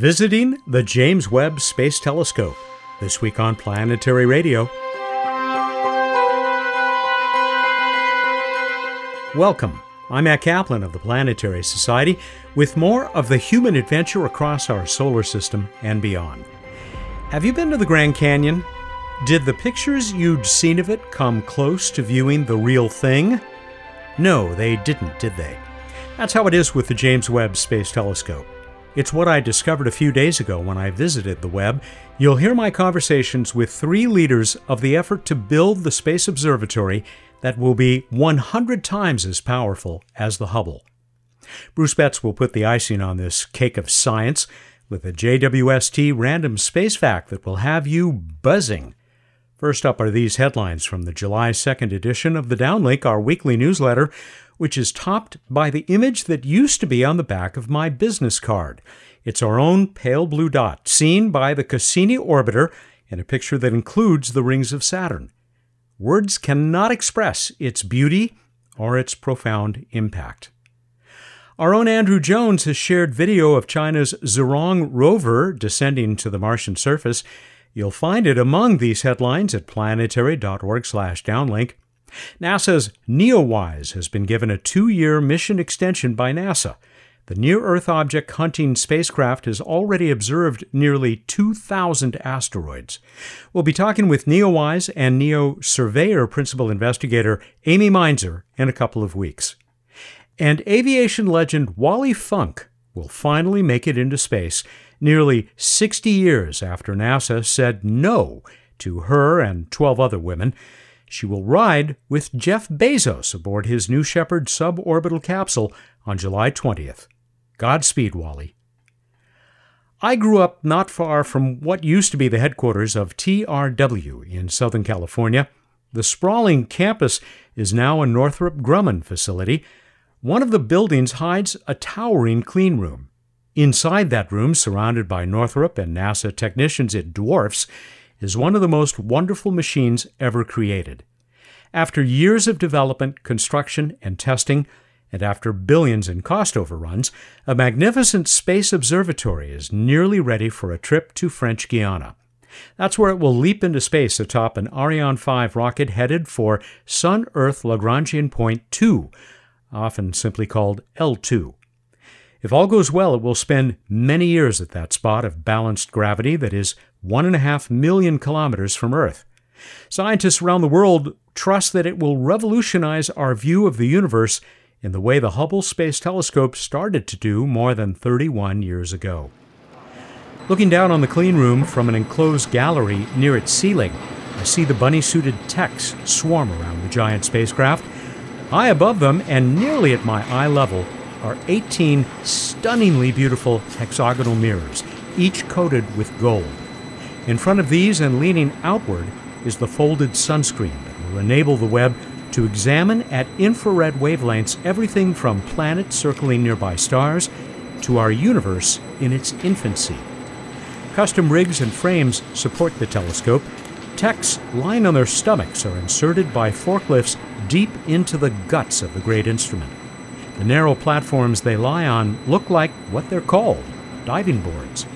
Visiting the James Webb Space Telescope. This week on Planetary Radio. Welcome. I'm Matt Kaplan of the Planetary Society with more of the human adventure across our solar system and beyond. Have you been to the Grand Canyon? Did the pictures you'd seen of it come close to viewing the real thing? No, they didn't, did they? That's how it is with the James Webb Space Telescope. It's what I discovered a few days ago when I visited the Webb. You'll hear my conversations with three leaders of the effort to build the Space Observatory that will be 100 times as powerful as the Hubble. Bruce Betts will put the icing on this cake of science with a JWST random space fact that will have you buzzing. First up are these headlines from the July 2nd edition of the Downlink, our weekly newsletter, which is topped by the image that used to be on the back of my business card. It's our own pale blue dot, seen by the Cassini orbiter in a picture that includes the rings of Saturn. Words cannot express its beauty or its profound impact. Our own Andrew Jones has shared video of China's Zhurong rover descending to the Martian surface. You'll find it among these headlines at planetary.org/downlink. NASA's NEOWISE has been given a two-year mission extension by NASA. The Near Earth Object Hunting spacecraft has already observed nearly 2,000 asteroids. We'll be talking with NEOWISE and NEO Surveyor Principal Investigator Amy Mainzer in a couple of weeks. And aviation legend Wally Funk will finally make it into space, nearly 60 years after NASA said no to her and 12 other women. She will ride with Jeff Bezos aboard his New Shepard suborbital capsule on July 20th. Godspeed, Wally. I grew up not far from what used to be the headquarters of TRW in Southern California. The sprawling campus is now a Northrop Grumman facility. One of the buildings hides a towering clean room. Inside that room, surrounded by Northrop and NASA technicians it dwarfs, is one of the most wonderful machines ever created. After years of development, construction, and testing, and after billions in cost overruns, a magnificent space observatory is nearly ready for a trip to French Guiana. That's where it will leap into space atop an Ariane 5 rocket headed for Sun Earth Lagrangian Point 2, often simply called L2. If all goes well, it will spend many years at that spot of balanced gravity that is one and a half million kilometers from Earth. Scientists around the world trust that it will revolutionize our view of the universe in the way the Hubble Space Telescope started to do more than 31 years ago. Looking down on the clean room from an enclosed gallery near its ceiling, I see the bunny suited techs swarm around the giant spacecraft. High above them and nearly at my eye level are 18 stunningly beautiful hexagonal mirrors, each coated with gold. In front of these and leaning outward is the folded sunscreen that will enable the Webb to examine at infrared wavelengths everything from planets circling nearby stars to our universe in its infancy. Custom rigs and frames support the telescope. Techs lying on their stomachs are inserted by forklifts deep into the guts of the great instrument. The narrow platforms they lie on look like what they're called diving boards.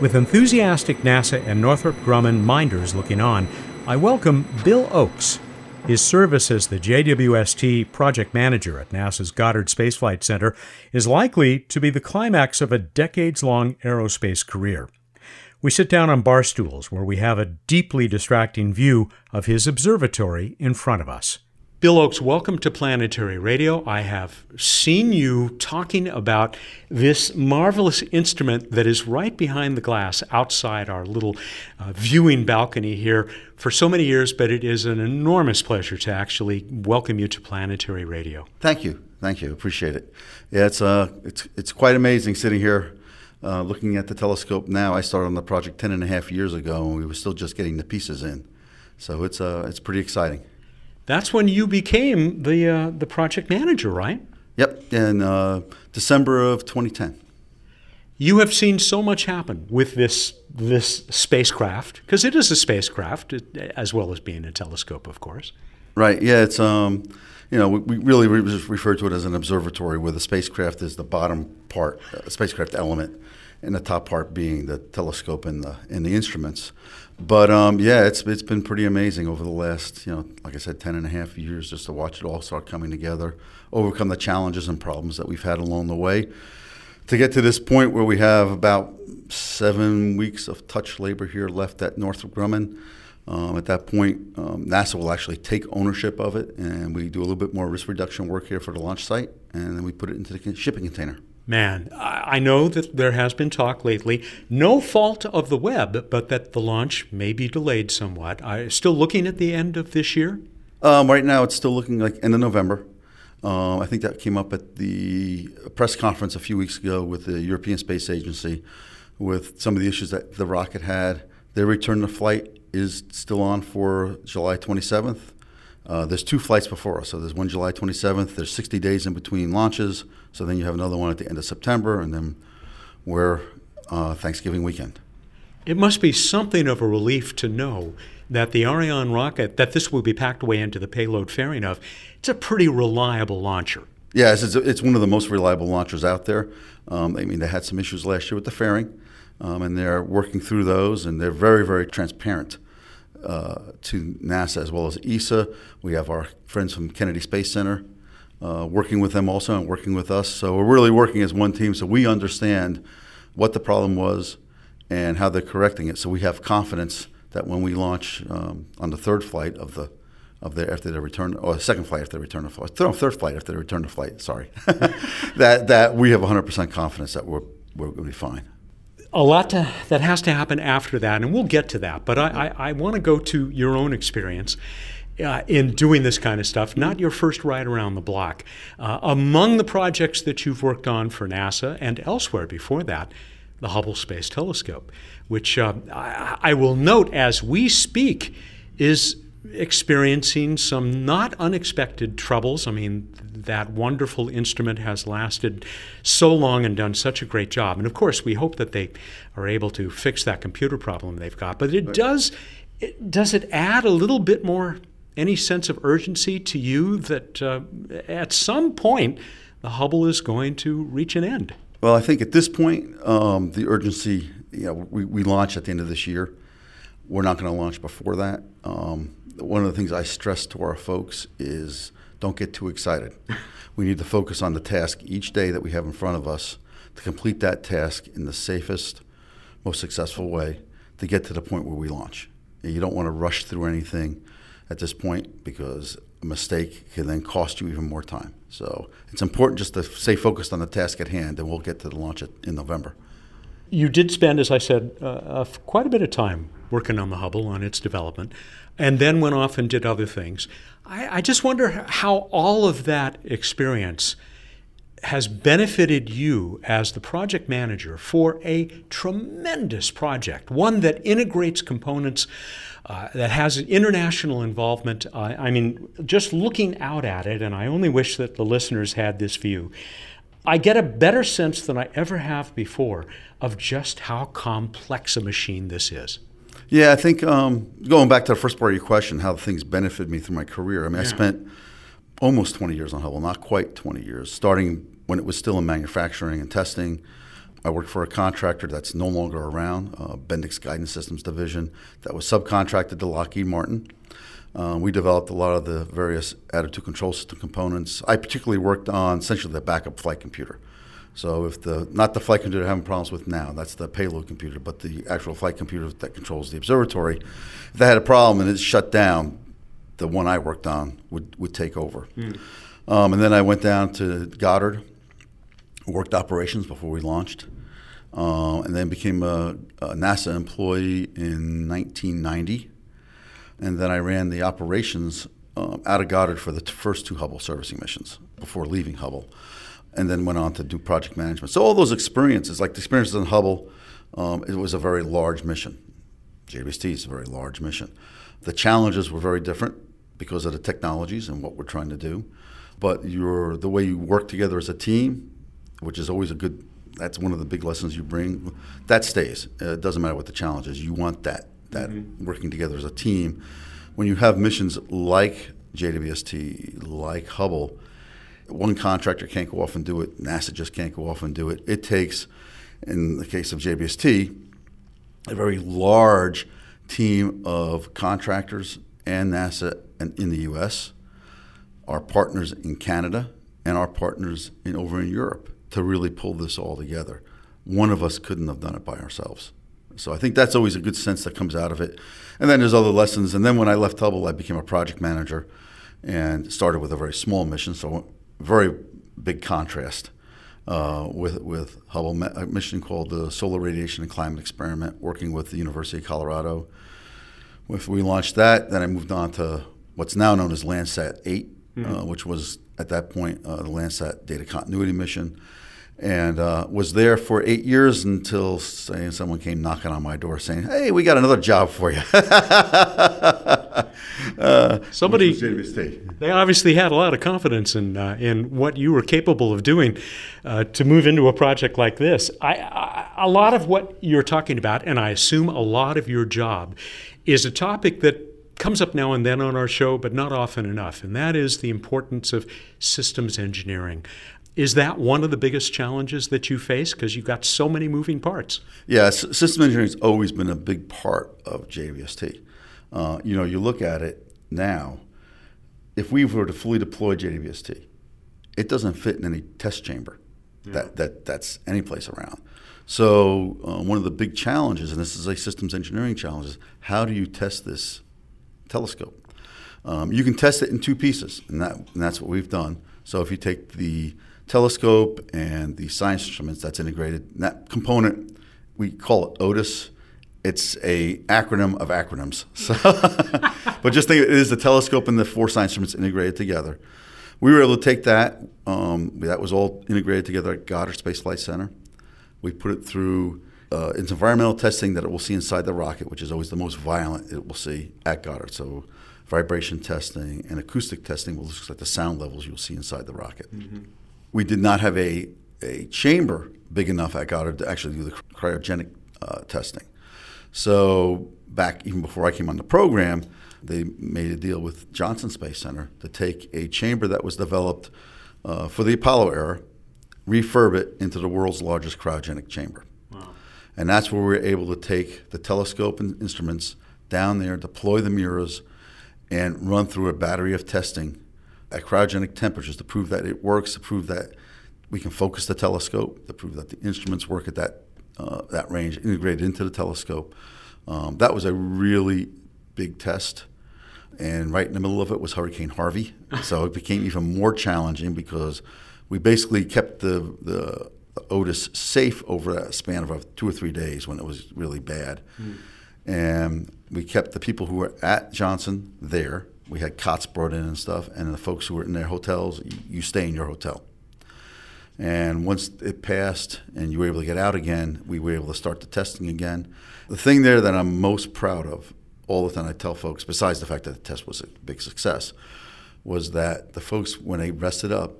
With enthusiastic NASA and Northrop Grumman minders looking on, I welcome Bill Ochs, his service as the JWST project manager at NASA's Goddard Space Flight Center is likely to be the climax of a decades long aerospace career. We sit down on bar stools where we have a deeply distracting view of his observatory in front of us. Bill Ochs, welcome to Planetary Radio. I have seen you talking about this marvelous instrument that is right behind the glass outside our little uh, viewing balcony here for so many years, but it is an enormous pleasure to actually welcome you to Planetary Radio. Thank you. Thank you. Appreciate it. Yeah, it's, uh, it's, it's quite amazing sitting here uh, looking at the telescope now. I started on the project 10 and a half years ago, and we were still just getting the pieces in. So it's, uh, it's pretty exciting. That's when you became the uh, the project manager, right? Yep, in uh, December of 2010. You have seen so much happen with this this spacecraft because it is a spacecraft as well as being a telescope, of course. Right. Yeah. It's um, you know, we, we really re- refer to it as an observatory, where the spacecraft is the bottom part, uh, spacecraft element, and the top part being the telescope and the and the instruments. But um, yeah, it's it's been pretty amazing over the last you know, like I said, ten and a half years just to watch it all start coming together, overcome the challenges and problems that we've had along the way, to get to this point where we have about seven weeks of touch labor here left at Northrop Grumman. Um, at that point, um, NASA will actually take ownership of it, and we do a little bit more risk reduction work here for the launch site, and then we put it into the shipping container. Man, I know that there has been talk lately, no fault of the Webb, but that the launch may be delayed somewhat. Are still looking at the end of this year? Um, right now, it's still looking like end of November. Um, I think that came up at the press conference a few weeks ago with the European Space Agency with some of the issues that the rocket had. Their return to flight is still on for July 27th. Uh, there's two flights before us. So there's one July 27th. There's 60 days in between launches. So then you have another one at the end of September, and then we're uh, Thanksgiving weekend. It must be something of a relief to know that the Ariane rocket, that this will be packed away into the payload fair enough. It's a pretty reliable launcher. Yes, it's, it's one of the most reliable launchers out there. Um, I mean, they had some issues last year with the fairing um, and they're working through those, and they're very, very transparent uh, to NASA as well as ESA. We have our friends from Kennedy Space Center uh, working with them also and working with us. So we're really working as one team, so we understand what the problem was and how they're correcting it. So we have confidence that when we launch um, on the third flight of the of their after their return or second flight after they return to flight, third, third flight after they return to flight. Sorry, that that we have 100% confidence that we're we're going to be fine a lot to, that has to happen after that, and we'll get to that. But I, I, I want to go to your own experience. Uh, in doing this kind of stuff, not your first ride around the block. Uh, among the projects that you've worked on for NASA and elsewhere before that, the Hubble Space Telescope, which uh, I, I will note as we speak is experiencing some not unexpected troubles. I mean, that wonderful instrument has lasted so long and done such a great job. And of course, we hope that they are able to fix that computer problem they've got. But it does, it, does it add a little bit more, any sense of urgency to you that uh, at some point the Hubble is going to reach an end? Well, I think at this point, um, the urgency, you know, we, we launch at the end of this year. We're not going to launch before that. Um, one of the things I stress to our folks is don't get too excited. we need to focus on the task each day that we have in front of us to complete that task in the safest, most successful way to get to the point where we launch. You don't want to rush through anything at this point because a mistake can then cost you even more time. So it's important just to stay focused on the task at hand, and we'll get to the launch in November. You did spend, as I said, uh, uh, quite a bit of time working on the Hubble, on its development, and then went off and did other things. I, I just wonder how all of that experience has benefited you as the project manager for a tremendous project, one that integrates components, uh, that has an international involvement. Uh, I mean, just looking out at it, and I only wish that the listeners had this view, I get a better sense than I ever have before of just how complex a machine this is. Yeah, I think um, going back to the first part of your question, how things benefited me through my career. I mean, yeah. I spent almost 20 years on Hubble, not quite 20 years, starting when it was still in manufacturing and testing. I worked for a contractor that's no longer around, uh, Bendix Guidance Systems Division, that was subcontracted to Lockheed Martin. Uh, we developed a lot of the various attitude control system components. I particularly worked on essentially the backup flight computer. So if the not the flight computer having problems with now, that's the payload computer, but the actual flight computer that controls the observatory, if they had a problem and it shut down, the one I worked on would, would take over. Mm. Um, and then I went down to Goddard, worked operations before we launched, uh, and then became a, a, NASA employee in 1990. And then I ran the operations um, out of Goddard for the t- first two Hubble servicing missions before leaving Hubble and then went on to do project management. So all those experiences, like the experiences in Hubble, um, it was a very large mission. JWST is a very large mission. The challenges were very different because of the technologies and what we're trying to do. But your the way you work together as a team, which is always a good. That's one of the big lessons you bring. That stays. Uh, it doesn't matter what the challenge is. You want that that mm-hmm. working together as a team. When you have missions like JWST, like Hubble, one contractor can't go off and do it. NASA just can't go off and do it. It takes in the case of JWST, a very large team of contractors and NASA and in the U.S., our partners in Canada, and our partners in, over in Europe to really pull this all together. One of us couldn't have done it by ourselves. So I think that's always a good sense that comes out of it. And then there's other lessons. And then when I left Hubble, I became a project manager and started with a very small mission. So very big contrast uh, with with Hubble, a mission called the Solar Radiation and Climate Experiment, working with the University of Colorado. If we launched that, then I moved on to what's now known as Landsat 8, mm-hmm. uh, which was at that point uh, the Landsat Data Continuity Mission and uh, was there for eight years until say, someone came knocking on my door saying, "Hey, we got another job for you." uh, Somebody, they obviously had a lot of confidence in uh, in what you were capable of doing uh, to move into a project like this. I, I, a lot of what you're talking about, and I assume a lot of your job, is a topic that comes up now and then on our show, but not often enough, and that is the importance of systems engineering. Is that one of the biggest challenges that you face because you've got so many moving parts? Yeah, system engineering has always been a big part of JWST. Uh, you know, you look at it now, if we were to fully deploy JWST, it doesn't fit in any test chamber yeah. that, that that's any place around. So uh, one of the big challenges, and this is a systems engineering challenge, is how do you test this telescope? Um, you can test it in two pieces, and, that, and that's what we've done. So if you take the telescope and the science instruments that's integrated. That component, we call it OTIS. It's a acronym of acronyms. So, but just think it is the telescope and the four science instruments integrated together. We were able to take that. Um, that was all integrated together at Goddard Space Flight Center. We put it through uh, its environmental testing that it will see inside the rocket, which is always the most violent it will see at Goddard. So vibration testing and acoustic testing will look at the sound levels you'll see inside the rocket. Mm-hmm we did not have a, a chamber big enough at Goddard to actually do the cryogenic uh, testing. So back even before I came on the program, they made a deal with Johnson Space Center to take a chamber that was developed uh, for the Apollo era, refurb it into the world's largest cryogenic chamber. And that's where we were able to take the telescope and instruments down there, deploy the mirrors, and run through a battery of testing at cryogenic temperatures to prove that it works, to prove that we can focus the telescope, to prove that the instruments work at that uh, that range, integrated into the telescope. Um, that was a really big test. And right in the middle of it was Hurricane Harvey. So it became even more challenging because we basically kept the, the Otis safe over a span of two or three days when it was really bad. Mm. And we kept the people who were at Johnson there we had cots brought in and stuff, and the folks who were in their hotels, you stay in your hotel. And once it passed and you were able to get out again, we were able to start the testing again. The thing there that I'm most proud of all the time I tell folks, besides the fact that the test was a big success, was that the folks, when they rested up,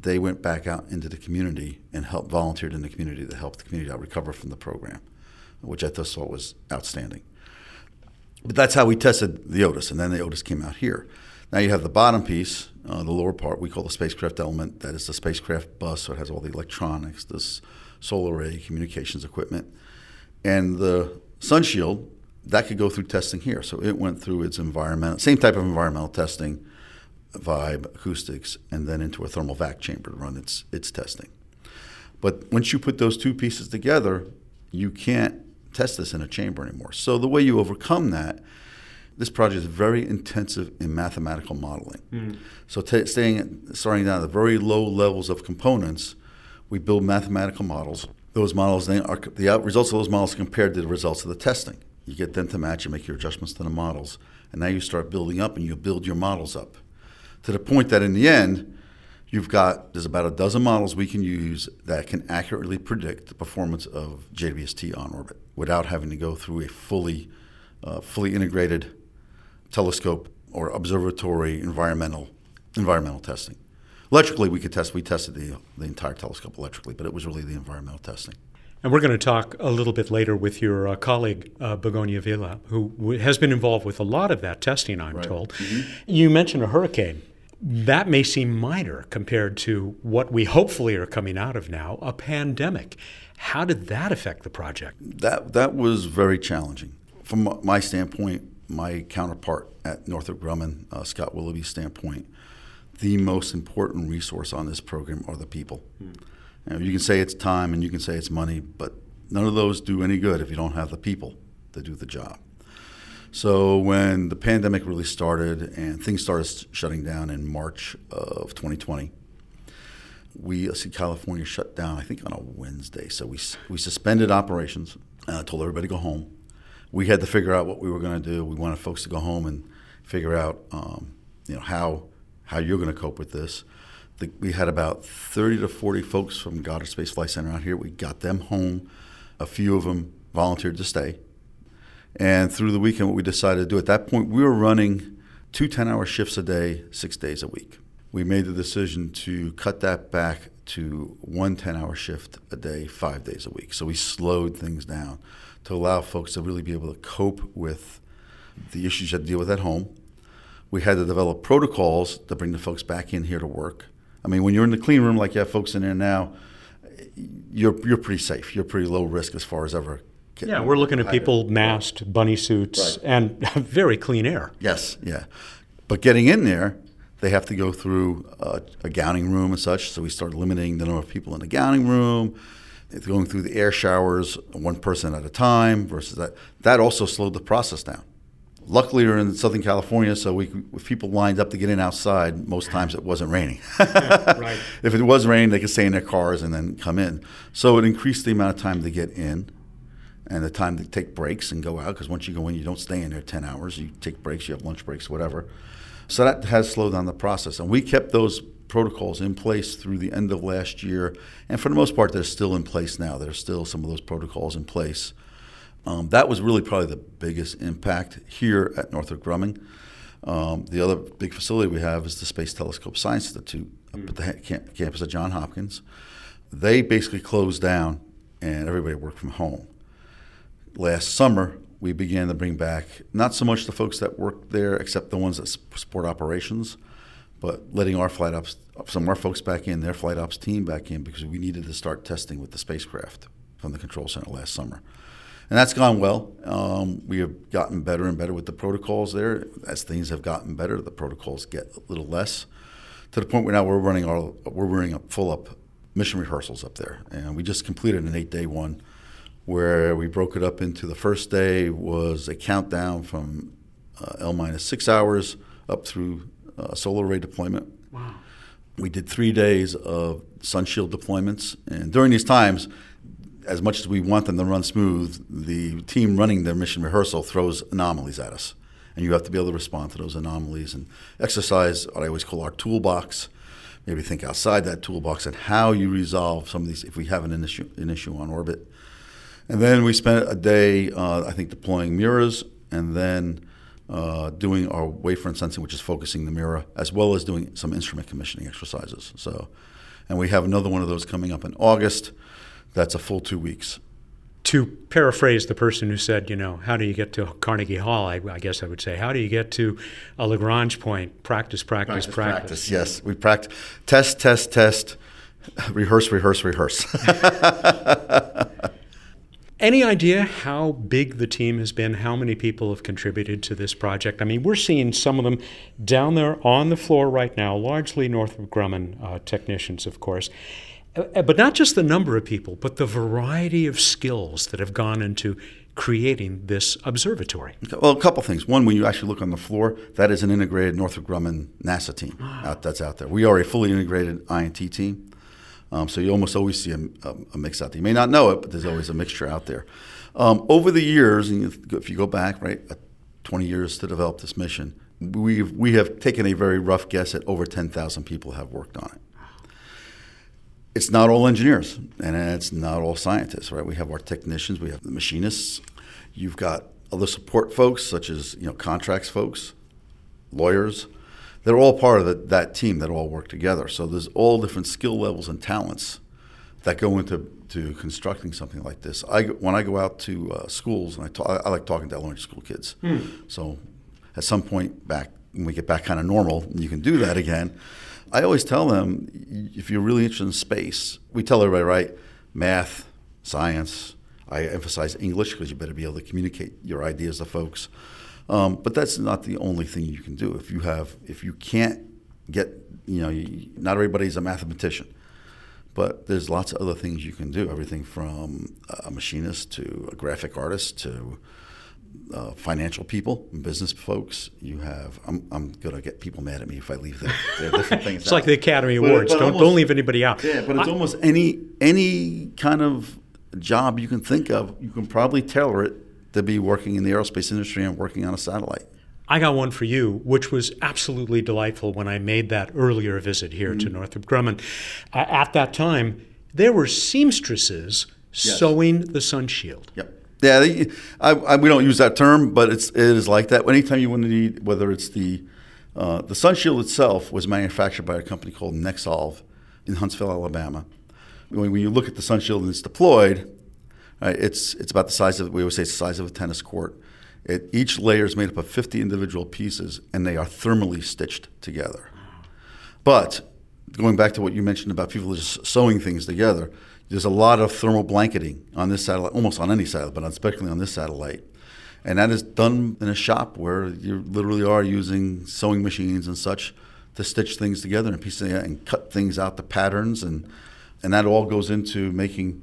they went back out into the community and helped volunteered in the community to help the community out recover from the program, which I thought was outstanding. But that's how we tested the Otis, and then the Otis came out here. Now you have the bottom piece, uh, the lower part, we call the spacecraft element. That is the spacecraft bus, so it has all the electronics, this solar array, communications equipment. And the sun shield, that could go through testing here. So it went through its environmental, same type of environmental testing, vibe, acoustics, and then into a thermal vac chamber to run its, its testing. But once you put those two pieces together, you can't test this in a chamber anymore. So the way you overcome that, this project is very intensive in mathematical modeling. Mm. So t- staying, starting down at the very low levels of components, we build mathematical models. Those models then are the results of those models compared to the results of the testing. You get them to match and make your adjustments to the models, and now you start building up and you build your models up to the point that in the end You've got there's about a dozen models we can use that can accurately predict the performance of JWST on orbit without having to go through a fully uh, fully integrated telescope or observatory environmental environmental testing. Electrically, we could test. We tested the the entire telescope electrically, but it was really the environmental testing. And we're going to talk a little bit later with your uh, colleague, uh, Begoña Vila, who w- has been involved with a lot of that testing, I'm right. told. Mm-hmm. You mentioned a hurricane that may seem minor compared to what we hopefully are coming out of now a pandemic. How did that affect the project? That that was very challenging from my standpoint. My counterpart at Northrop Grumman, uh, Scott Willoughby's standpoint, the most important resource on this program are the people. Hmm. You, know, you can say it's time and you can say it's money, but none of those do any good if you don't have the people to do the job. So when the pandemic really started and things started shutting down in March of 2020, we uh, see California shut down. I think on a Wednesday, so we we suspended operations. Uh, told everybody to go home. We had to figure out what we were going to do. We wanted folks to go home and figure out, um, you know, how how you're going to cope with this. The, we had about 30 to 40 folks from Goddard Space Flight Center out here. We got them home. A few of them volunteered to stay. And through the weekend, what we decided to do at that point, we were running two 10 hour shifts a day, six days a week. We made the decision to cut that back to one 10 hour shift a day, five days a week. So we slowed things down to allow folks to really be able to cope with the issues you had to deal with at home. We had to develop protocols to bring the folks back in here to work. I mean, when you're in the clean room like you have folks in there now, you're, you're pretty safe. You're pretty low risk as far as ever yeah, we're looking at people masked, bunny suits, right. and very clean air. Yes, yeah. But getting in there, they have to go through a, a gowning room and such. So we started limiting the number of people in the gowning room. It's going through the air showers, one person at a time versus that. That also slowed the process down. Luckily, we're in Southern California, so we, if people lined up to get in outside, most times it wasn't raining. yeah, right. If it was raining, they could stay in their cars and then come in. So it increased the amount of time to get in and the time to take breaks and go out because once you go in, you don't stay in there 10 hours. You take breaks, you have lunch breaks, whatever. So that has slowed down the process. And we kept those protocols in place through the end of last year. And for the most part, they're still in place now. There's still some of those protocols in place. Um, that was really probably the biggest impact here at Northrop Grumman. Um, the other big facility we have is the Space Telescope Science Institute up at the camp- campus of Johns Hopkins. They basically closed down and everybody worked from home last summer, we began to bring back not so much the folks that work there, except the ones that support operations, but letting our flight ops, some of our folks back in, their flight ops team back in, because we needed to start testing with the spacecraft from the control center last summer. And that's gone well. Um, we have gotten better and better with the protocols there. As things have gotten better, the protocols get a little less to the point where now we're running our we're running a full up mission rehearsals up there, and we just completed an eight day one where we broke it up into the first day was a countdown from uh, L minus six hours up through uh, solar array deployment. Wow. We did three days of sunshield deployments, and during these times, as much as we want them to run smooth, the team running their mission rehearsal throws anomalies at us, and you have to be able to respond to those anomalies and exercise what I always call our toolbox. Maybe think outside that toolbox and how you resolve some of these if we have an issue, an issue on orbit and then we spent a day, uh, I think, deploying mirrors and then uh, doing our wavefront sensing, which is focusing the mirror, as well as doing some instrument commissioning exercises. So, and we have another one of those coming up in August. That's a full two weeks. To paraphrase the person who said, you know, how do you get to Carnegie Hall? I, I guess I would say, how do you get to a Lagrange point? Practice, practice, practice. Practice, practice. yes. We practice, test, test, test, rehearse, rehearse, rehearse. Any idea how big the team has been? How many people have contributed to this project? I mean, we're seeing some of them down there on the floor right now, largely Northrop Grumman uh, technicians, of course. Uh, but not just the number of people, but the variety of skills that have gone into creating this observatory? Well, a couple things. One, when you actually look on the floor, that is an integrated Northrop Grumman NASA team out, that's out there. We are a fully integrated INT team. Um, so you almost always see a, a, a, mix out there. You may not know it, but there's always a mixture out there. Um, over the years, and if you go back, right, uh, 20 years to develop this mission, we've, we have taken a very rough guess at over 10,000 people have worked on it. It's not all engineers, and it's not all scientists, right? We have our technicians, we have the machinists. You've got other support folks, such as you know contracts folks, lawyers, they're all part of the, that team that all work together. So there's all different skill levels and talents that go into to constructing something like this. I when I go out to uh, schools and I talk, I like talking to elementary school kids. Hmm. So at some point back when we get back kind of normal, you can do that again. I always tell them if you're really interested in space, we tell everybody right, math, science. I emphasize English because you better be able to communicate your ideas to folks. Um, but that's not the only thing you can do. If you have, if you can't get, you know, you, not everybody's a mathematician, but there's lots of other things you can do. Everything from a machinist to a graphic artist to uh, financial people, business folks. You have. I'm, I'm going to get people mad at me if I leave their, their different things. it's out. like the Academy Awards. But, but don't almost, don't leave anybody out. Yeah, but it's I, almost any any kind of job you can think of. You can probably tailor it to be working in the aerospace industry and working on a satellite. I got one for you, which was absolutely delightful when I made that earlier visit here mm-hmm. to Northrop Grumman. Uh, at that time, there were seamstresses yes. sewing the sun shield. Yep. Yeah, they, I, I, we don't use that term, but it's it is like that. Anytime you want to need, whether it's the uh, the sun shield itself was manufactured by a company called Nexolve in Huntsville, Alabama. When, when you look at the sun shield and it's deployed, Right? It's it's about the size of we always say the size of a tennis court. It, each layer is made up of 50 individual pieces, and they are thermally stitched together. But going back to what you mentioned about people just sewing things together, there's a lot of thermal blanketing on this satellite, almost on any satellite, but especially on this satellite. And that is done in a shop where you literally are using sewing machines and such to stitch things together and and cut things out the patterns and and that all goes into making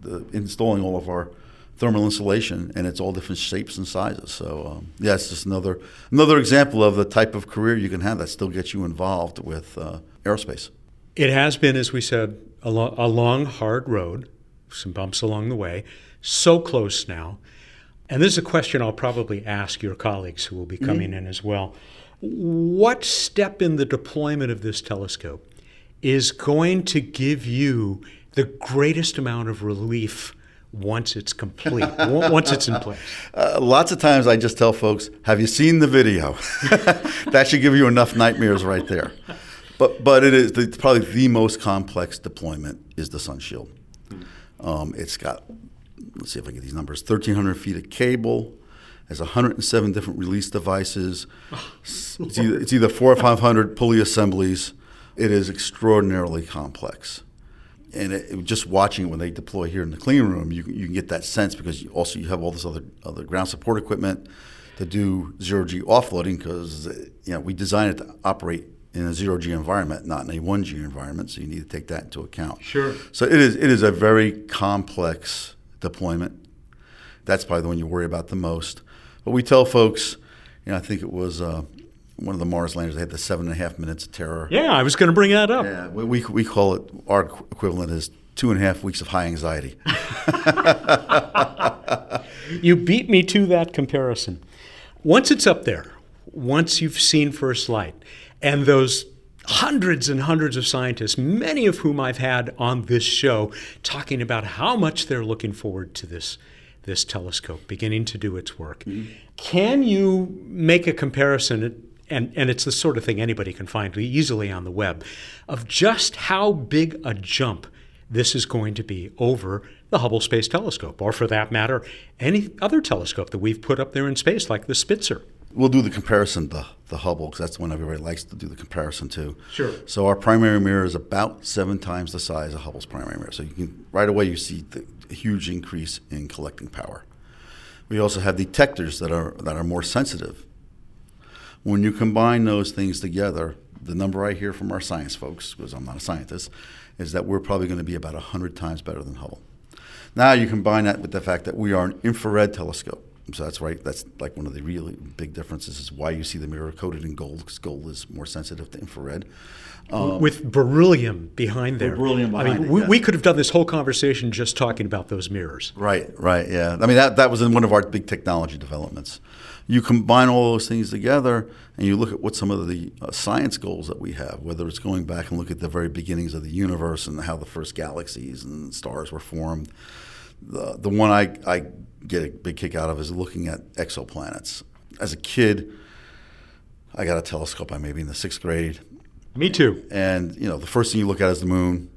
the, installing all of our thermal insulation, and it's all different shapes and sizes. So um, yeah, it's just another another example of the type of career you can have that still gets you involved with uh, aerospace. It has been, as we said, a, lo- a long, hard road, some bumps along the way. So close now. And this is a question I'll probably ask your colleagues who will be coming mm-hmm. in as well. What step in the deployment of this telescope is going to give you the greatest amount of relief once it's complete, once it's in place? Uh, lots of times I just tell folks, have you seen the video? that should give you enough nightmares right there. But, but it is the, probably the most complex deployment is the Sun Shield. Um, it's got, let's see if I get these numbers, 1,300 feet of cable, has 107 different release devices. It's either, it's either four or 500 pulley assemblies. It is extraordinarily complex and it, just watching when they deploy here in the clean room, you, you can get that sense because you also you have all this other other ground support equipment to do zero G offloading because you know we designed it to operate in a zero G environment, not in a one G environment. So you need to take that into account. Sure. So it is it is a very complex deployment. That's probably the one you worry about the most. But we tell folks, you know, I think it was. Uh, one of the Mars landers, they had the seven and a half minutes of terror. Yeah, I was going to bring that up. Yeah, we, we, we call it, our equivalent is two and a half weeks of high anxiety. you beat me to that comparison. Once it's up there, once you've seen first light, and those hundreds and hundreds of scientists, many of whom I've had on this show, talking about how much they're looking forward to this this telescope beginning to do its work. Mm-hmm. Can you make a comparison and, and it's the sort of thing anybody can find easily on the web, of just how big a jump this is going to be over the Hubble Space Telescope, or for that matter, any other telescope that we've put up there in space, like the Spitzer. We'll do the comparison to the Hubble because that's the one everybody likes to do the comparison to. Sure. So our primary mirror is about seven times the size of Hubble's primary mirror. So you can right away you see the huge increase in collecting power. We also have detectors that are that are more sensitive when you combine those things together, the number I hear from our science folks, because I'm not a scientist, is that we're probably going to be about 100 times better than Hubble. Now you combine that with the fact that we are an infrared telescope. So that's right. That's like one of the really big differences is why you see the mirror coated in gold because gold is more sensitive to infrared. Um, with beryllium behind there. Beryllium behind I mean, it, we, yeah. we, could have done this whole conversation just talking about those mirrors. Right, right, yeah. I mean, that, that was in one of our big technology developments you combine all those things together and you look at what some of the uh, science goals that we have, whether it's going back and look at the very beginnings of the universe and how the first galaxies and stars were formed. The, the one I, I get a big kick out of is looking at exoplanets. As a kid, I got a telescope. I maybe in the sixth grade. Me too. And you know, the first thing you look at is the moon.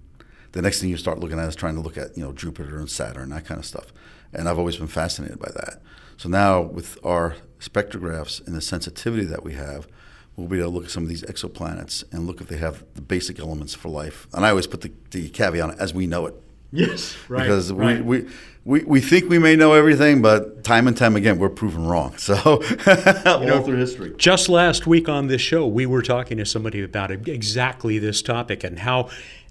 The next thing you start looking at is trying to look at you know Jupiter and Saturn, that kind of stuff. And I've always been fascinated by that. So now with our spectrographs and the sensitivity that we have, we'll be able to look at some of these exoplanets and look if they have the basic elements for life. And I always put the, the caveat as we know it. Yes, right. Because we, right. we, we, we think we may know everything, but time and time again, we're proven wrong. So, all know, through history. Just last week on this show, we were talking to somebody about exactly this topic and how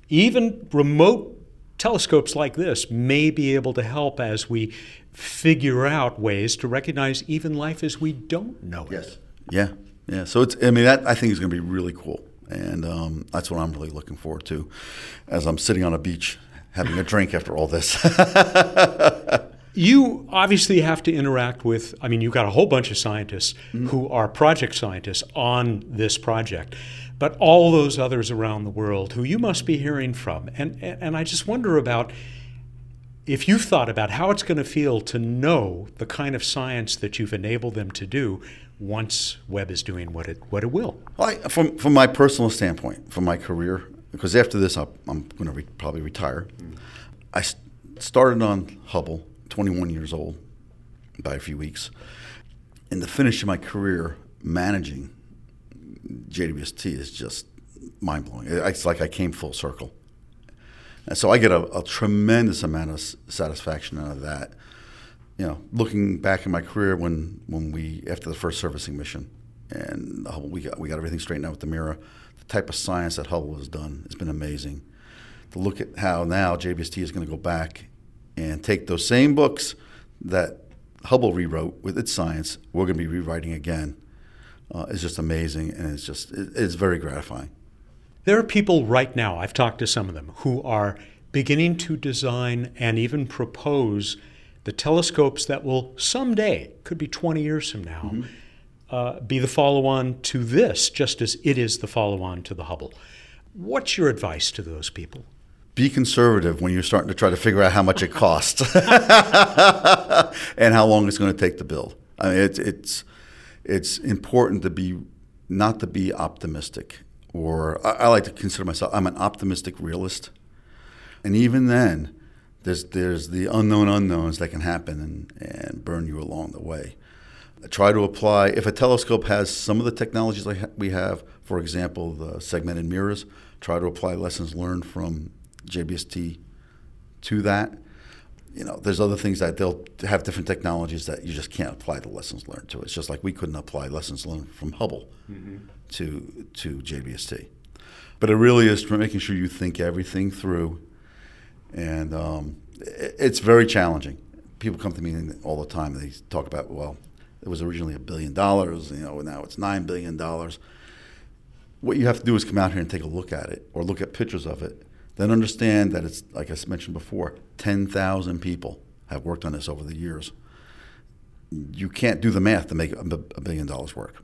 even remote telescopes like this may be able to help as we figure out ways to recognize even life as we don't know it. Yes. Yeah. Yeah. So it's. I mean, that I think is going to be really cool, and um, that's what I'm really looking forward to, as I'm sitting on a beach having a drink after all this. you obviously have to interact with. I mean, you've got a whole bunch of scientists mm-hmm. who are project scientists on this project, but all those others around the world who you must be hearing from, and and I just wonder about if you've thought about how it's going to feel to know the kind of science that you've enabled them to do once Webb is doing what it what it will. Well, I, from from my personal standpoint, from my career, because after this I'll, I'm going to re- probably retire. Mm. I st- started on Hubble, 21 years old, by a few weeks, and the finish of my career managing JWST is just mind blowing. It's like I came full circle. And so I get a, a, tremendous amount of satisfaction out of that. You know, looking back in my career when, when we after the first servicing mission, and Hubble, we got we got everything straightened out with the mirror. The type of science that Hubble has done has been amazing. To look at how now JWST is going to go back and take those same books that Hubble rewrote with its science, we're going to be rewriting again. Uh, just amazing, and it's just it, it's very gratifying. There are people right now, I've talked to some of them, who are beginning to design and even propose the telescopes that will someday, could be 20 years from now, mm-hmm. uh, be the follow on to this, just as it is the follow on to the Hubble. What's your advice to those people? Be conservative when you're starting to try to figure out how much it costs and how long it's going to take to build. I mean, it's, it's, it's important to be not to be optimistic or I, I like to consider myself I'm an optimistic realist, and even then, there's there's the unknown unknowns that can happen and, and burn you along the way. I try to apply if a telescope has some of the technologies like we have, for example, the segmented mirrors. Try to apply lessons learned from JWST to that. You know, there's other things that they'll have different technologies that you just can't apply the lessons learned to. It's just like we couldn't apply lessons learned from Hubble. Mm-hmm to to JWST. But it really is making sure you think everything through, and um, it's very challenging. People come to me all the time. And they talk about well, it was originally a billion dollars. You know, now it's nine billion dollars. What you have to do is come out here and take a look at it, or look at pictures of it. Then understand that it's like I mentioned before, ten thousand people have worked on this over the years. You can't do the math to make a billion dollars work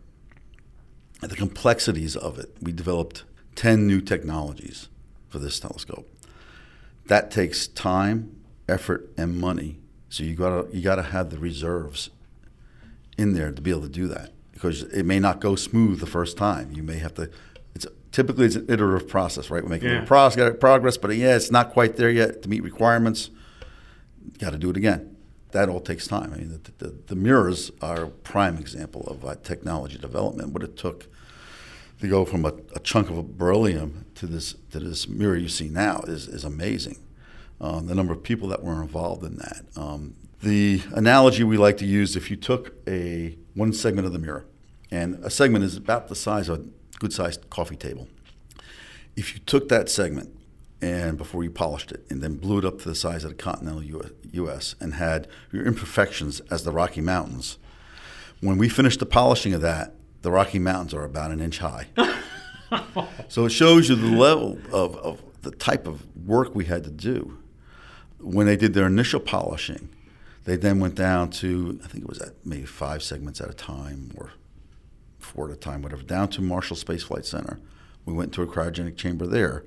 the complexities of it. We developed 10 new technologies for this telescope. That takes time, effort, and money. So you gotta you gotta have the reserves in there to be able to do that because it may not go smooth the first time. You may have to. Typically it's an iterative process, right? We make yeah. a little progress, but yeah, it's not quite there yet to meet requirements. Got to do it again. That all takes time. I mean, the, the, the mirrors are a prime example of uh, technology development. What it took to go from a, a, chunk of beryllium to this to this mirror you see now is, is amazing. Um, the number of people that were involved in that. Um, the analogy we like to use: if you took a one segment of the mirror, and a segment is about the size of a good-sized coffee table. If you took that segment and before you polished it, and then blew it up to the size of the continental U.S. and had your imperfections as the Rocky Mountains, when we finished the polishing of that, the Rocky Mountains are about an inch high. so it shows you the level of, of the type of work we had to do. When they did their initial polishing, they then went down to, I think it was at maybe five segments at a time or four at a time, whatever, down to Marshall Space Flight Center. We went to a cryogenic chamber there.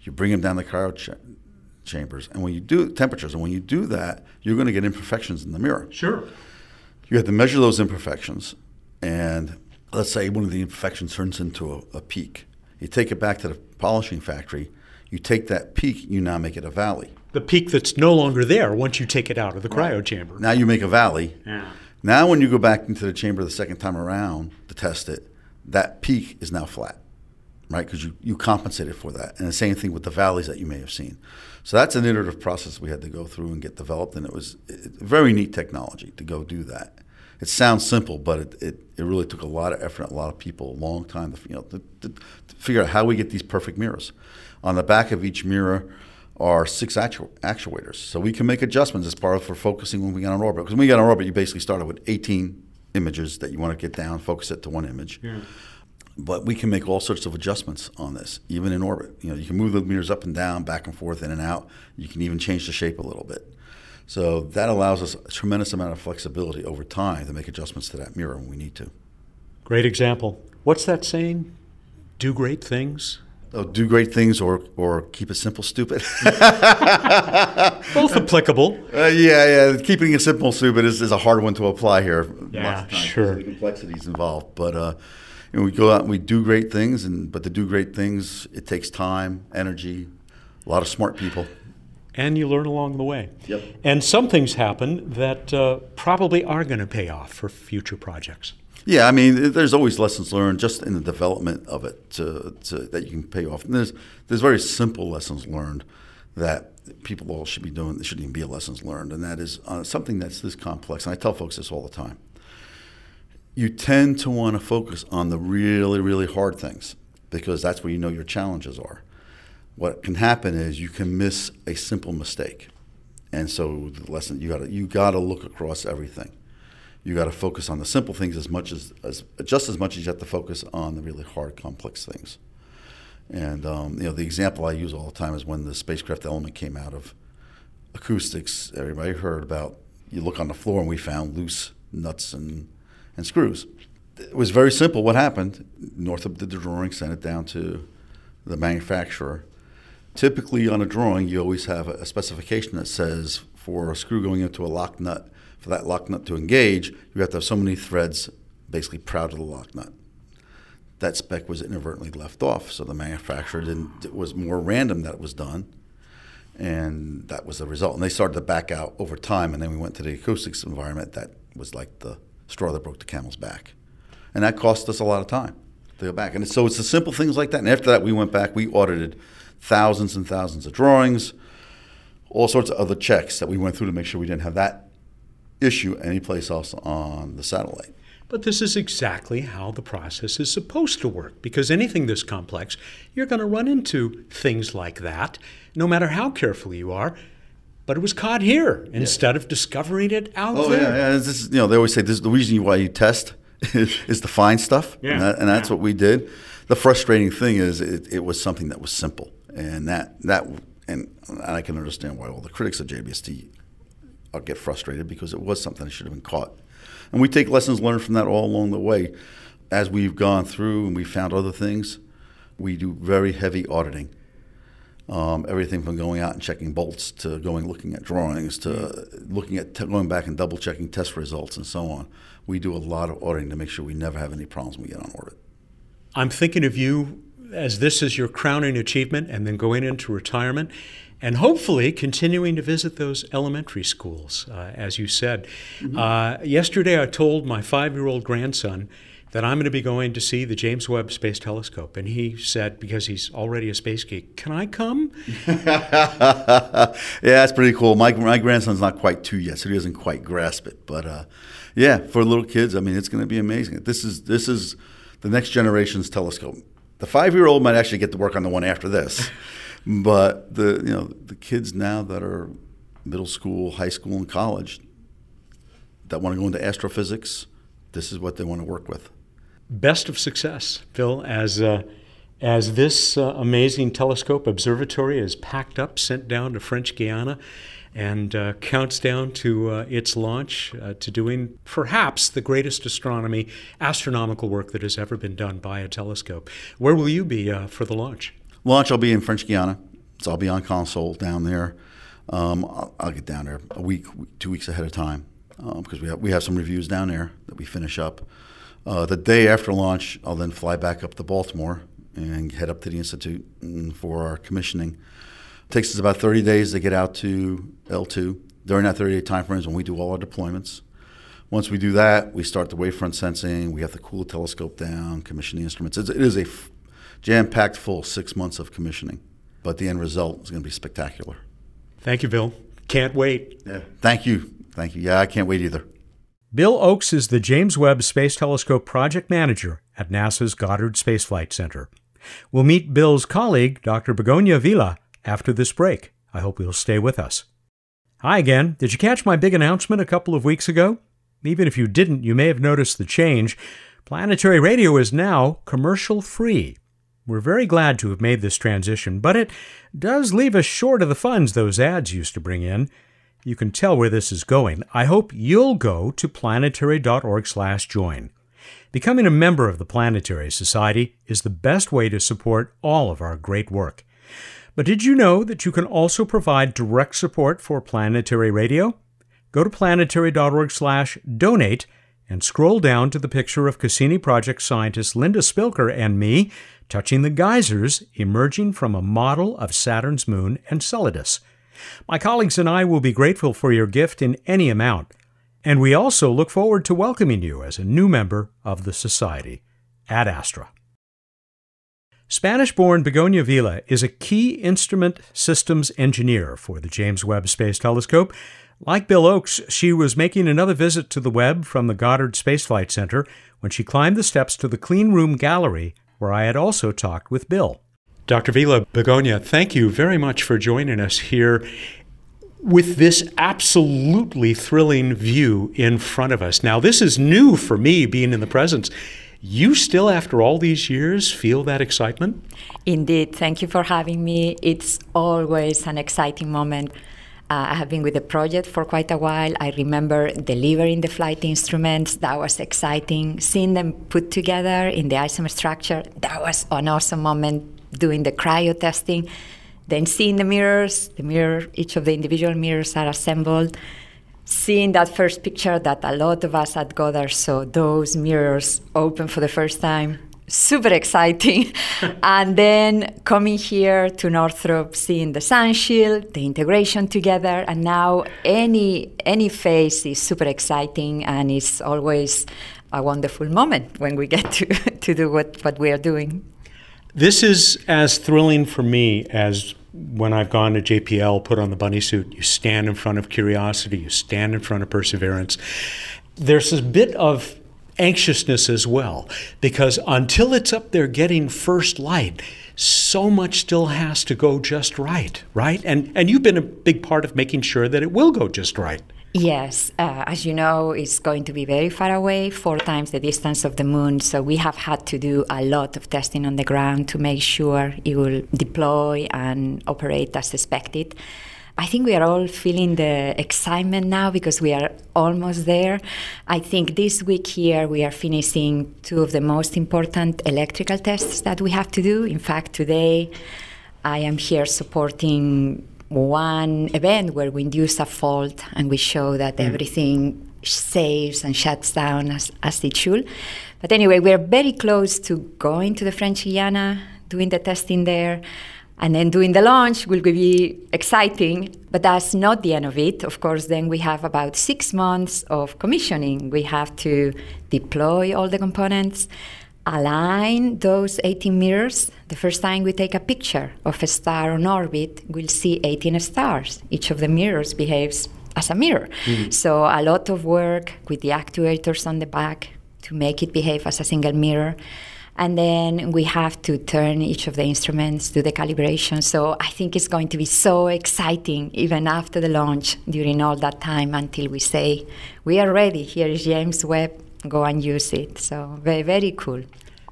You bring them down the cryo ch- chambers, and when you do temperatures, and when you do that, you're going to get imperfections in the mirror. Sure. You have to measure those imperfections, and let's say one of the imperfections turns into a, a, peak. You take it back to the polishing factory. You take that peak, you now make it a valley. The peak that's no longer there once you take it out of the cryo chamber. Now you make a valley. Yeah. Now, when you go back into the chamber the second time around to test it, that peak is now flat, right? Because you, you compensated for that. And the same thing with the valleys that you may have seen. So that's an iterative process we had to go through and get developed, and it was very neat technology to go do that. It sounds simple, but it, it, it really took a lot of effort, a lot of people, a long time to you know to, to, to figure out how we get these perfect mirrors. On the back of each mirror are six actu- actuators, so we can make adjustments as part of for focusing when we get on orbit. Because when we get on orbit, you basically started with 18 images that you want to get down, focus it to one image. Yeah but we can make all sorts of adjustments on this, even in orbit. You know, you can move the mirrors up and down, back and forth, in and out. You can even change the shape a little bit. So that allows us a tremendous amount of flexibility over time to make adjustments to that mirror when we need to. Great example. What's that saying? Do great things. Oh, do great things or or keep it simple, stupid. Both applicable. Uh, yeah, yeah. Keeping it simple, stupid is, is a hard one to apply here. Yeah, sure. The complexities involved, but. Uh, you know, we go out and we do great things, and but to do great things, it takes time, energy, a lot of smart people. And you learn along the way. Yep. And some things happen that uh, probably are going to pay off for future projects. Yeah, I mean, there's always lessons learned just in the development of it to, to, that you can pay off. And there's there's very simple lessons learned that people all should be doing. There shouldn't even be lessons learned, and that is uh, something that's this complex. And I tell folks this all the time you tend to want to focus on the really, really hard things because that's where you know your challenges are. What can happen is you can miss a simple mistake. And so the lesson you got you got to look across everything. You got to focus on the simple things as much as, as just as much as you have to focus on the really hard, complex things. And um, you know the example I use all the time is when the spacecraft element came out of acoustics. Everybody heard about. You look on the floor and we found loose nuts and and screws. It was very simple what happened. Northrop did the drawing, sent it down to the manufacturer. Typically, on a drawing, you always have a specification that says for a screw going into a lock nut, for that lock nut to engage, you have to have so many threads basically proud of the lock nut. That spec was inadvertently left off, so the manufacturer didn't. It was more random that it was done, and that was the result. And they started to back out over time, and then we went to the acoustics environment. That was like the straw that broke the camel's back. And that cost us a lot of time to go back. And so it's the simple things like that. And after that, we went back, we audited thousands and thousands of drawings, all sorts of other checks that we went through to make sure we didn't have that issue anyplace else on the satellite. But this is exactly how the process is supposed to work because anything this complex, you're going to run into things like that, no matter how careful you are but it was caught here instead of discovering it out oh, there. yeah, yeah. This is, you know, they always say this is the reason why you test is to find stuff, yeah. and, that, and that's yeah. what we did. The frustrating thing is it, it, was something that was simple, and that that and I can understand why all the critics of JWST get frustrated because it was something that should have been caught. And we take lessons learned from that all along the way. As we've gone through and we found other things, we do very heavy auditing um, everything from going out and checking bolts to going looking at drawings to looking at te- going back and double checking test results and so on. We do a lot of auditing to make sure we never have any problems when we get on orbit. I'm thinking of you as this is your crowning achievement and then going into retirement and hopefully continuing to visit those elementary schools, uh, as you said. Mm-hmm. Uh, yesterday, I told my five year old grandson that I'm going to be going to see the James Webb Space Telescope. And he said, because he's already a space geek, can I come? yeah, that's pretty cool. My, my grandson's not quite two yet, so he doesn't quite grasp it. But uh, yeah, for little kids, I mean, it's going to be amazing. This is, this is the next generation's telescope. The five year old might actually get to work on the one after this. but the, you know, the kids now that are middle school, high school, and college that want to go into astrophysics, this is what they want to work with best of success, Bill, as uh, as this uh, amazing telescope observatory is packed up, sent down to French Guiana, and uh, counts down to uh, its launch uh, to doing perhaps the greatest astronomy, astronomical work that has ever been done by a telescope. Where will you be uh, for the launch? Launch, I'll be in French Guiana, so I'll be on console down there. Um, I'll, I'll, get down there a week, two weeks ahead of time because um, we have we have some reviews down there that we finish up. Uh, the day after launch, I'll then fly back up to Baltimore and head up to the Institute for our commissioning. It takes us about 30 days to get out to L2. During that 30 day time frame is when we do all our deployments. Once we do that, we start the wavefront sensing. We have to cool the telescope down, commission the instruments. It's, it is a f- jam packed full six months of commissioning, but the end result is going to be spectacular. Thank you, Bill. Can't wait. Yeah. Thank you. Thank you. Yeah, I can't wait either. Bill Ochs is the James Webb Space Telescope project manager at NASA's Goddard Space Flight Center. We'll meet Bill's colleague, Dr. Begoña Vila, after this break. I hope you'll stay with us. Hi again. Did you catch my big announcement a couple of weeks ago? Even if you didn't, you may have noticed the change. Planetary Radio is now commercial free. We're very glad to have made this transition, but it does leave us short of the funds those ads used to bring in. You can tell where this is going. I hope you'll go to planetary.org/join. Becoming a member of the Planetary Society is the best way to support all of our great work. But did you know that you can also provide direct support for Planetary Radio? Go to planetary.org/donate and scroll down to the picture of Cassini Project scientist Linda Spilker and me touching the geysers emerging from a model of Saturn's moon Enceladus. My colleagues and I will be grateful for your gift in any amount, and we also look forward to welcoming you as a new member of the Society. Ad Astra. Spanish born Begoña Vila is a key instrument systems engineer for the James Webb Space Telescope. Like Bill Ochs, she was making another visit to the Webb from the Goddard Space Flight Center when she climbed the steps to the clean room gallery where I had also talked with Bill. Dr. Vila Begoña, thank you very much for joining us here with this absolutely thrilling view in front of us. Now, this is new for me being in the presence. You still, after all these years, feel that excitement? Indeed. Thank you for having me. It's always an exciting moment. Uh, I have been with the project for quite a while. I remember delivering the flight instruments. That was exciting. Seeing them put together in the ISIM structure, that was an awesome moment. Doing the cryo testing, then seeing the mirrors, the mirror, each of the individual mirrors are assembled. Seeing that first picture that a lot of us at Goddard saw, those mirrors open for the first time, super exciting. and then coming here to Northrop, seeing the sun shield, the integration together, and now any any phase is super exciting, and it's always a wonderful moment when we get to, to do what, what we are doing. This is as thrilling for me as when I've gone to JPL, put on the bunny suit, you stand in front of curiosity, you stand in front of perseverance. There's a bit of anxiousness as well, because until it's up there getting first light, so much still has to go just right, right? And and you've been a big part of making sure that it will go just right. Yes, uh, as you know, it's going to be very far away, four times the distance of the moon. So we have had to do a lot of testing on the ground to make sure it will deploy and operate as expected. I think we are all feeling the excitement now because we are almost there. I think this week here we are finishing two of the most important electrical tests that we have to do. In fact, today I am here supporting one event where we induce a fault and we show that mm. everything saves and shuts down as, as it should. But anyway, we're very close to going to the French Guiana, doing the testing there, and then doing the launch will be exciting. But that's not the end of it. Of course, then we have about six months of commissioning. We have to deploy all the components align those 18 mirrors. The first time we take a picture of a star on orbit, we'll see 18 stars. Each of the mirrors behaves as a mirror. Mm-hmm. So, a lot of work with the actuators on the back to make it behave as a single mirror. And then we have to turn each of the instruments, do the calibration. So I think it's going to be so exciting, even after the launch, during all that time until we say, we are ready. Here is James Webb go and use it. So very, very cool.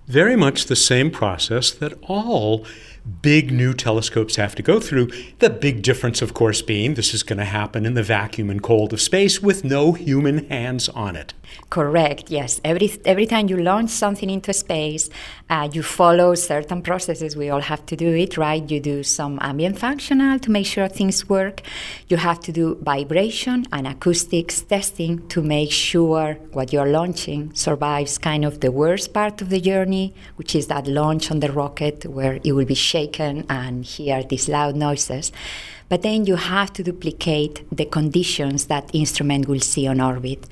Very much the same process that all big new telescopes have to go through. The big difference, of course, being this is going to happen in the vacuum and cold of space with no human hands on it. Correct. Yes. Every every time you launch something into space, uh, you follow certain processes. We all have to do it, right? You do some ambient functional to make sure things work. You have to do vibration and acoustics testing to make sure what you're launching survives kind of the worst part of the journey, which is that launch on the rocket where it will be shaken and hear these loud noises. But then you have to duplicate the conditions that instrument will see on orbit.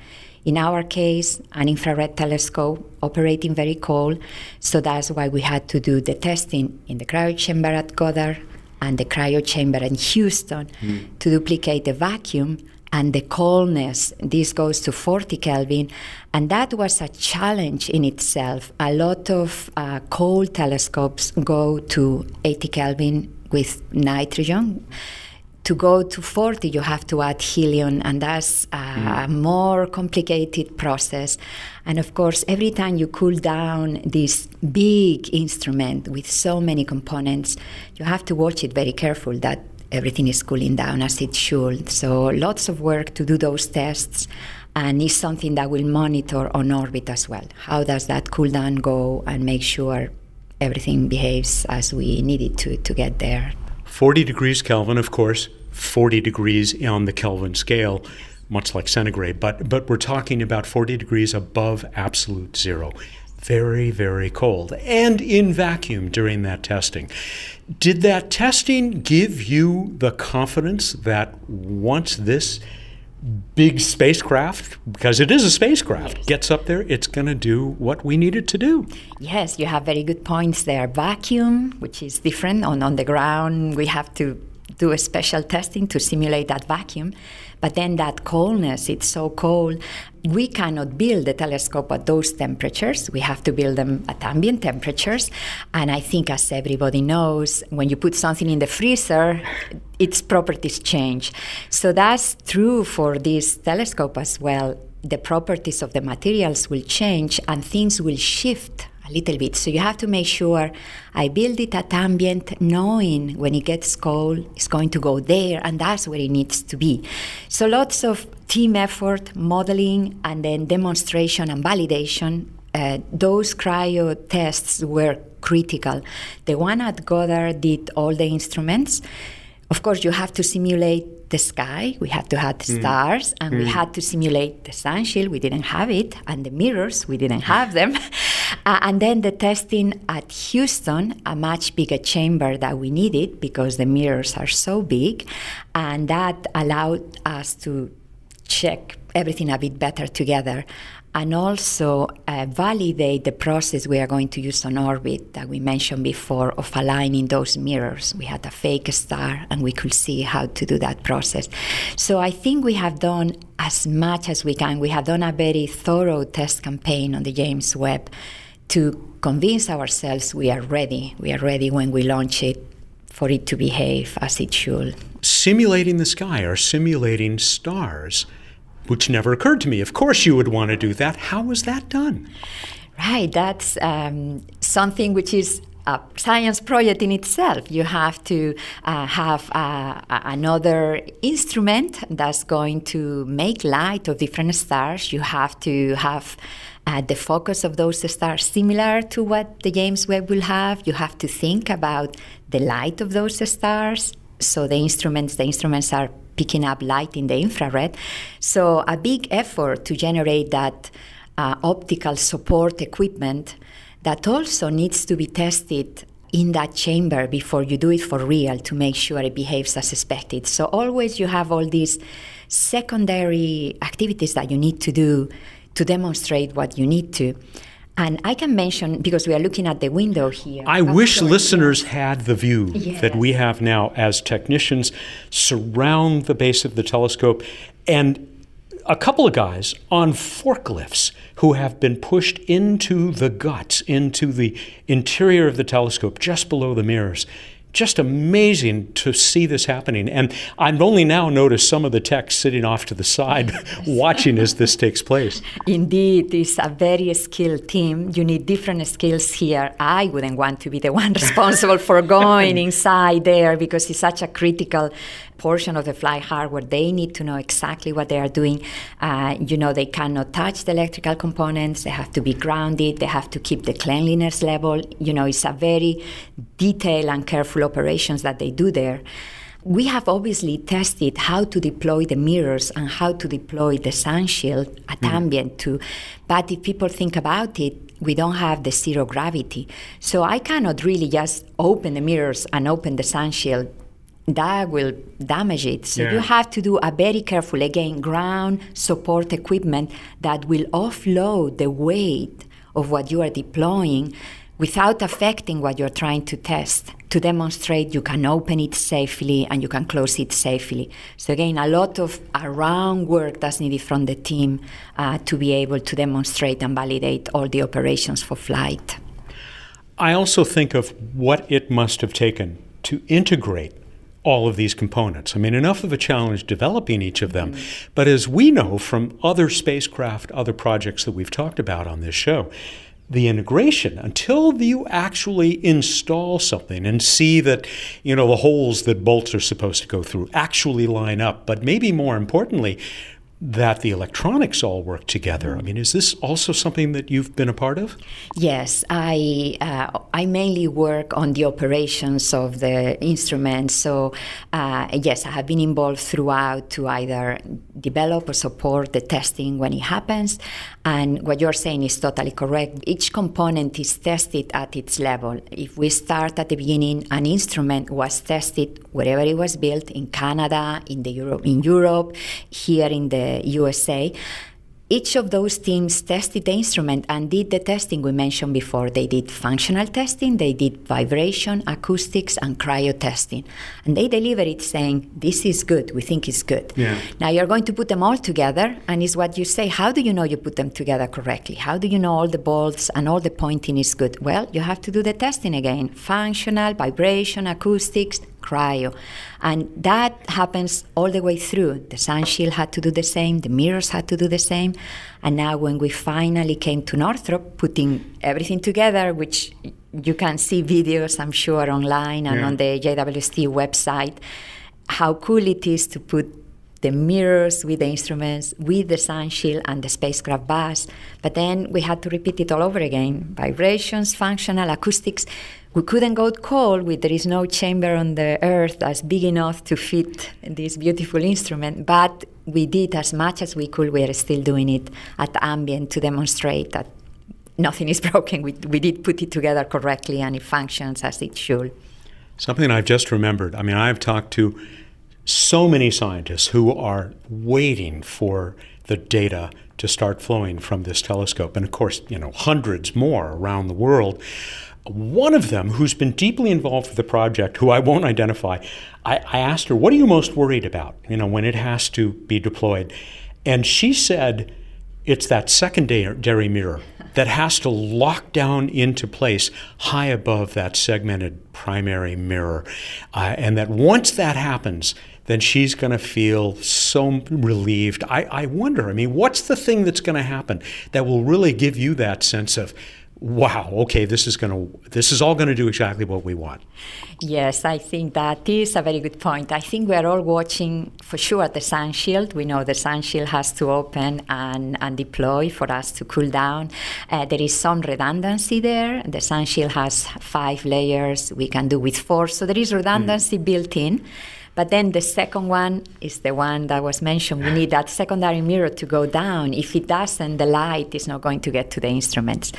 In our case, an infrared telescope operating very cold, so that's why we had to do the testing in the cryo chamber at Goddard and the cryo chamber in Houston mm. to duplicate the vacuum and the coldness. This goes to 40 Kelvin, and that was a challenge in itself. A lot of uh, cold telescopes go to 80 Kelvin with nitrogen. To go to 40, you have to add helium, and that's a mm. more complicated process. And of course, every time you cool down this big instrument with so many components, you have to watch it very careful that everything is cooling down as it should. So lots of work to do those tests and it's something that we'll monitor on orbit as well. How does that cool down go and make sure everything behaves as we need it to to get there. 40 degrees Kelvin, of course, 40 degrees on the Kelvin scale, much like centigrade, but but we're talking about 40 degrees above absolute zero very, very cold and in vacuum during that testing. Did that testing give you the confidence that once this big spacecraft, because it is a spacecraft, yes. gets up there, it's going to do what we need it to do. Yes, you have very good points there. Vacuum, which is different on, on the ground, we have to do a special testing to simulate that vacuum. But then that coldness, it's so cold. We cannot build the telescope at those temperatures. We have to build them at ambient temperatures. And I think, as everybody knows, when you put something in the freezer, its properties change. So that's true for this telescope as well. The properties of the materials will change and things will shift a little bit. So you have to make sure I build it at ambient, knowing when it gets cold, it's going to go there, and that's where it needs to be. So lots of team effort, modeling, and then demonstration and validation. Uh, those cryo tests were critical. The one at Goddard did all the instruments. Of course, you have to simulate the sky. We had to have mm. stars, and mm. we had to simulate the sun shield. We didn't have it, and the mirrors. We didn't have them. uh, and then the testing at Houston, a much bigger chamber that we needed because the mirrors are so big, and that allowed us to check everything a bit better together and also uh, validate the process we are going to use on orbit that we mentioned before of aligning those mirrors. We had a fake star and we could see how to do that process. So I think we have done as much as we can. We have done a very thorough test campaign on the James Webb to convince ourselves we are ready. We are ready when we launch it for it to behave as it should. Simulating the sky or simulating stars which never occurred to me. Of course, you would want to do that. How was that done? Right, that's um, something which is a science project in itself. You have to uh, have uh, another instrument that's going to make light of different stars. You have to have uh, the focus of those stars similar to what the James Webb will have. You have to think about the light of those stars. So the instruments, the instruments are picking up light in the infrared. So, a big effort to generate that uh, optical support equipment that also needs to be tested in that chamber before you do it for real to make sure it behaves as expected. So, always you have all these secondary activities that you need to do to demonstrate what you need to. And I can mention, because we are looking at the window here. I wish listeners had the view yes. that we have now as technicians surround the base of the telescope and a couple of guys on forklifts who have been pushed into the guts, into the interior of the telescope, just below the mirrors just amazing to see this happening. And I've only now noticed some of the techs sitting off to the side watching as this takes place. Indeed, it's a very skilled team. You need different skills here. I wouldn't want to be the one responsible for going inside there because it's such a critical portion of the flight hardware. They need to know exactly what they are doing. Uh, you know, they cannot touch the electrical components. They have to be grounded. They have to keep the cleanliness level. You know, it's a very detailed and careful operations that they do there. We have obviously tested how to deploy the mirrors and how to deploy the sun shield at mm. ambient too. But if people think about it, we don't have the zero gravity. So I cannot really just open the mirrors and open the sun shield that will damage it. So yeah. you have to do a very careful, again, ground support equipment that will offload the weight of what you are deploying without affecting what you're trying to test to demonstrate you can open it safely and you can close it safely. So, again, a lot of around work that's needed from the team uh, to be able to demonstrate and validate all the operations for flight. I also think of what it must have taken to integrate all of these components. I mean, enough of a challenge developing each of them. Mm-hmm. But as we know from other spacecraft, other projects that we've talked about on this show, the integration until you actually install something and see that you know the holes that bolts are supposed to go through actually line up. But maybe more importantly that the electronics all work together. I mean, is this also something that you've been a part of? Yes, I uh, I mainly work on the operations of the instruments. So uh, yes, I have been involved throughout to either develop or support the testing when it happens. And what you're saying is totally correct. Each component is tested at its level. If we start at the beginning, an instrument was tested wherever it was built in Canada, in the Europe, in Europe, here in the USA. Each of those teams tested the instrument and did the testing we mentioned before. They did functional testing, they did vibration, acoustics, and cryo testing. And they delivered it saying, This is good, we think it's good. Yeah. Now you're going to put them all together, and it's what you say. How do you know you put them together correctly? How do you know all the bolts and all the pointing is good? Well, you have to do the testing again functional, vibration, acoustics, cryo. And that happens all the way through. The sun shield had to do the same, the mirrors had to do the same. And now, when we finally came to Northrop, putting everything together, which you can see videos, I'm sure, online and yeah. on the JWST website, how cool it is to put the mirrors with the instruments, with the sun shield and the spacecraft bus. But then we had to repeat it all over again vibrations, functional, acoustics we couldn't go cold with there is no chamber on the earth that's big enough to fit this beautiful instrument but we did as much as we could. We are still doing it at ambient to demonstrate that nothing is broken. We, we did put it together correctly and it functions as it should. Something i've just remembered i mean i've talked to so many scientists who are waiting for the data to start flowing from this telescope. And of course you know hundreds more around the world one of them, who's been deeply involved with the project, who I won't identify, I, I, asked her, What are you most worried about, you know, when it has to be deployed? And she said, It's that secondary mirror that has to lock down into place high above that segmented primary mirror. Uh, and that once that happens, then she's going to feel so relieved. I, I wonder, I mean, what's the thing that's going to happen that will really give you that sense of, wow, okay, this is going to this is all going to do exactly what we want. Yes, I think that is a very good point. I think we are all watching for sure the sun shield. We know the sun shield has to open and, and deploy for us to cool down. Uh, there is some redundancy there. The sun shield has five layers. We can do with four, so there is redundancy mm. built in. But then the second one is the one that was mentioned. We need that secondary mirror to go down. If it doesn't, the light is not going to get to the instruments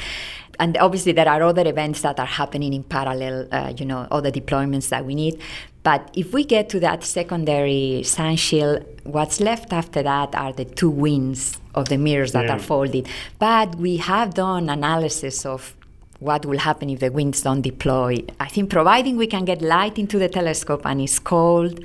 and obviously there are other events that are happening in parallel, uh, you know, other deployments that we need. But if we get to that secondary sun shield, what's left after that are the two wings of the mirrors that yeah. are folded. But we have done analysis of what will happen if the wings don't deploy. I think providing we can get light into the telescope and it's cold,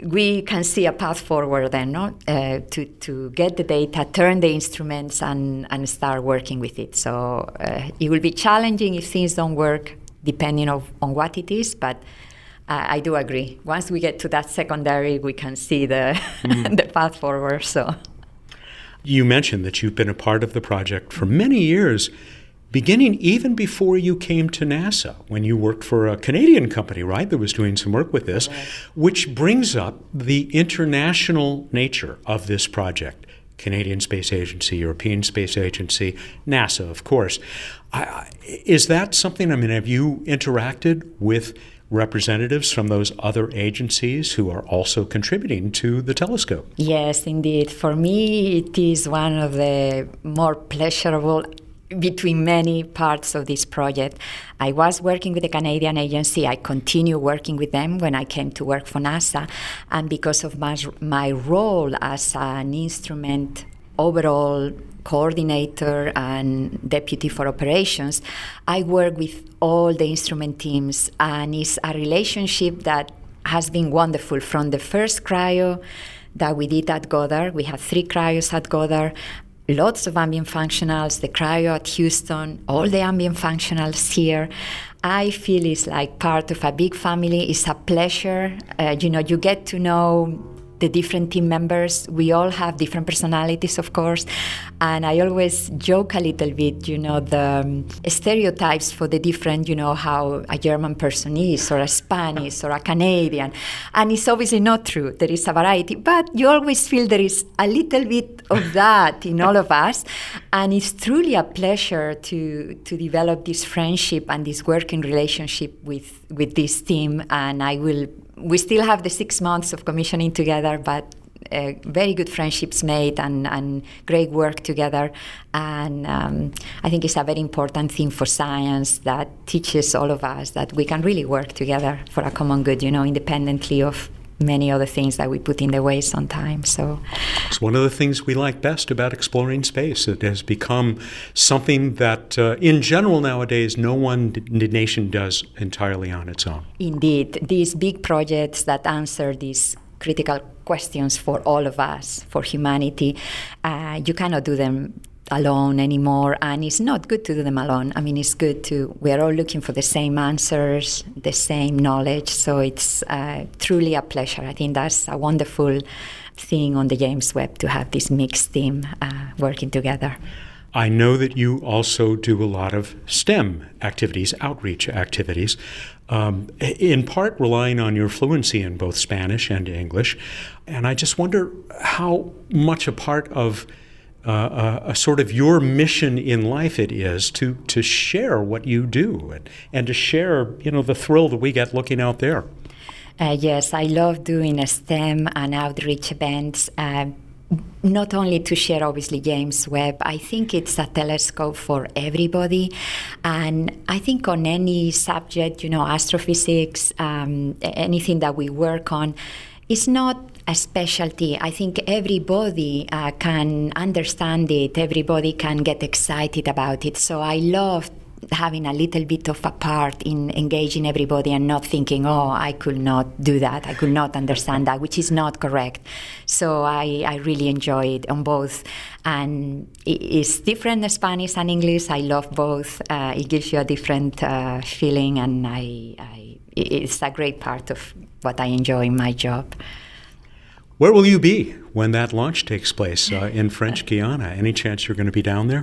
we can see a path forward then no? Uh, to, to get the data, turn the instruments, and, and start working with it. So uh, it will be challenging if things don't work, depending of, on what it is, but uh, I do agree. Once we get to that secondary, we can see the, mm. the path forward. So. You mentioned that you've been a part of the project for many years beginning even before you came to NASA, when you worked for a Canadian company, right, that was doing some work with this, right. which brings up the international nature of this project. Canadian Space Agency, European Space Agency, NASA, of course. I, is that something? I mean, have you interacted with representatives from those other agencies who are also contributing to the telescope? Yes, indeed. For me, it is one of the more pleasurable between many parts of this project. I was working with the Canadian agency. I continue working with them when I came to work for NASA. And because of my, my role as an instrument overall coordinator and deputy for operations, I work with all the instrument teams, and it's a relationship that has been wonderful from the first cryo that we did at Goddard. We had three cryos at Goddard, lots of ambient functionals, the cryo at Houston, all the ambient functionals here. I feel it's like part of a big family. It's a pleasure. Uh, you know, you get to know the different team members. We all have different personalities, of course. And I always joke a little bit, you know, the um, stereotypes for the different, you know, how a German person is, or a Spanish, or a Canadian. And it's obviously not true. There is a variety. But you always feel there is a little bit of that in all of us. And it's truly a pleasure to, to develop this friendship and this working relationship with, with this team. And I will we still have the six months of commissioning together, but uh, very good friendships made and, and great work together. And um, I think it's a very important thing for science that teaches all of us that we can really work together for a common good, you know, independently of many other things that we put in the way sometimes. So it's one of the things we like best about exploring space. It has become something that, uh, in general, nowadays, no one nation does entirely on its own. Indeed, these big projects that answer these critical questions for all of us, for humanity, uh, you cannot do them alone anymore and it's not good to do them alone i mean it's good to we're all looking for the same answers the same knowledge so it's uh, truly a pleasure i think that's a wonderful thing on the james webb to have this mixed team uh, working together I know that you also do a lot of STEM activities, outreach activities, um, in part relying on your fluency in both Spanish and English. And I just wonder how much a part of uh, a, a, sort of your mission in life it is to to share what you do and, and to share you know the thrill that we get looking out there. Uh, yes, I love doing STEM and outreach events. Uh, not only to share obviously James Webb, I think it's a telescope for everybody. And I think on any subject, you know, astrophysics, um, anything that we work on, it's not a specialty. I think everybody uh, can understand it, everybody can get excited about it. So I love having a little bit of a part in engaging everybody and not thinking, oh, I could not do that, I could not understand that, which is not correct. So I, I really enjoy it on both. And it's different Spanish and English. I love both. Uh, it gives you a different uh, feeling, and I, I, it's a great part of what I enjoy in my job. Where will you be when that launch takes place uh, in French Guiana? Any chance you're going to be down there?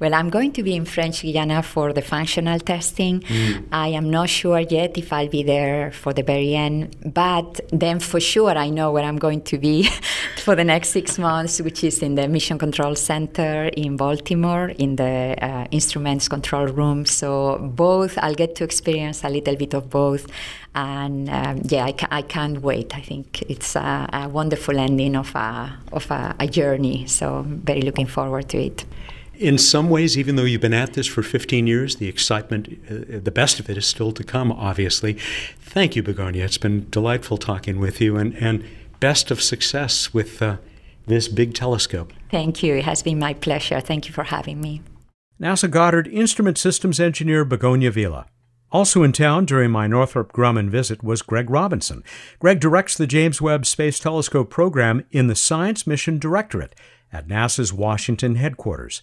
Well, I'm going to be in French Guiana for the functional testing. Mm. I am not sure yet if I'll be there for the very end, but then for sure I know where I'm going to be for the next six months, which is in the Mission Control Center in Baltimore, in the uh, instruments control room. So both, I'll get to experience a little bit of both and um, yeah, I, ca- I, can't wait. I think it's a, a wonderful ending of a of a, a, journey. So very looking forward to it. In some ways, even though you've been at this for 15 years, the excitement, uh, the best of it is still to come. Obviously, thank you, Begoña. It's been delightful talking with you, and and best of success with. Uh, this big telescope. Thank you. It has been my pleasure. Thank you for having me. NASA Goddard Instrument Systems Engineer Begoña Vila. Also in town during my Northrop Grumman visit was Greg Robinson. Greg directs the James Webb Space Telescope program in the Science Mission Directorate at NASA's Washington headquarters.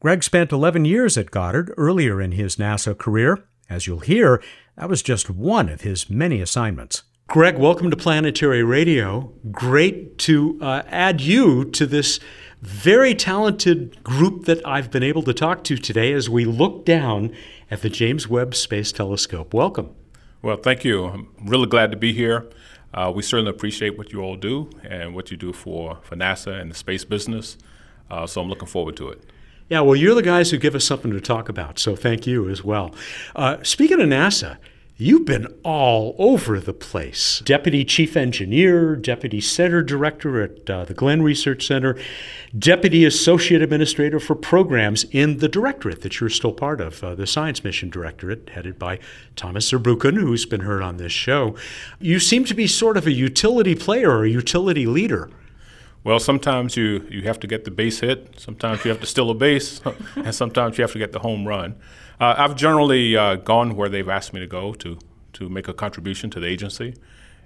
Greg spent 11 years at Goddard earlier in his NASA career. As you'll hear, that was just one of his many assignments. Greg, welcome to Planetary Radio. Great to uh, add you to this very talented group that I've been able to talk to today as we look down at the James Webb Space Telescope. Welcome. Well, thank you. I'm really glad to be here. Uh, we certainly appreciate what you all do and what you do for, for NASA and the space business. Uh, so I'm looking forward to it. Yeah, well, you're the guys who give us something to talk about, so thank you as well. Uh, speaking of NASA, You've been all over the place. Deputy Chief Engineer, Deputy Center Director at uh, the Glenn Research Center, Deputy Associate Administrator for Programs in the Directorate that you're still part of, uh, the Science Mission Directorate, headed by Thomas Zurbuchen, who's been heard on this show. You seem to be sort of a utility player or a utility leader. Well, sometimes you, you have to get the base hit, sometimes you have to steal a base, and sometimes you have to get the home run. Uh, I've generally uh, gone where they've asked me to go to, to make a contribution to the agency,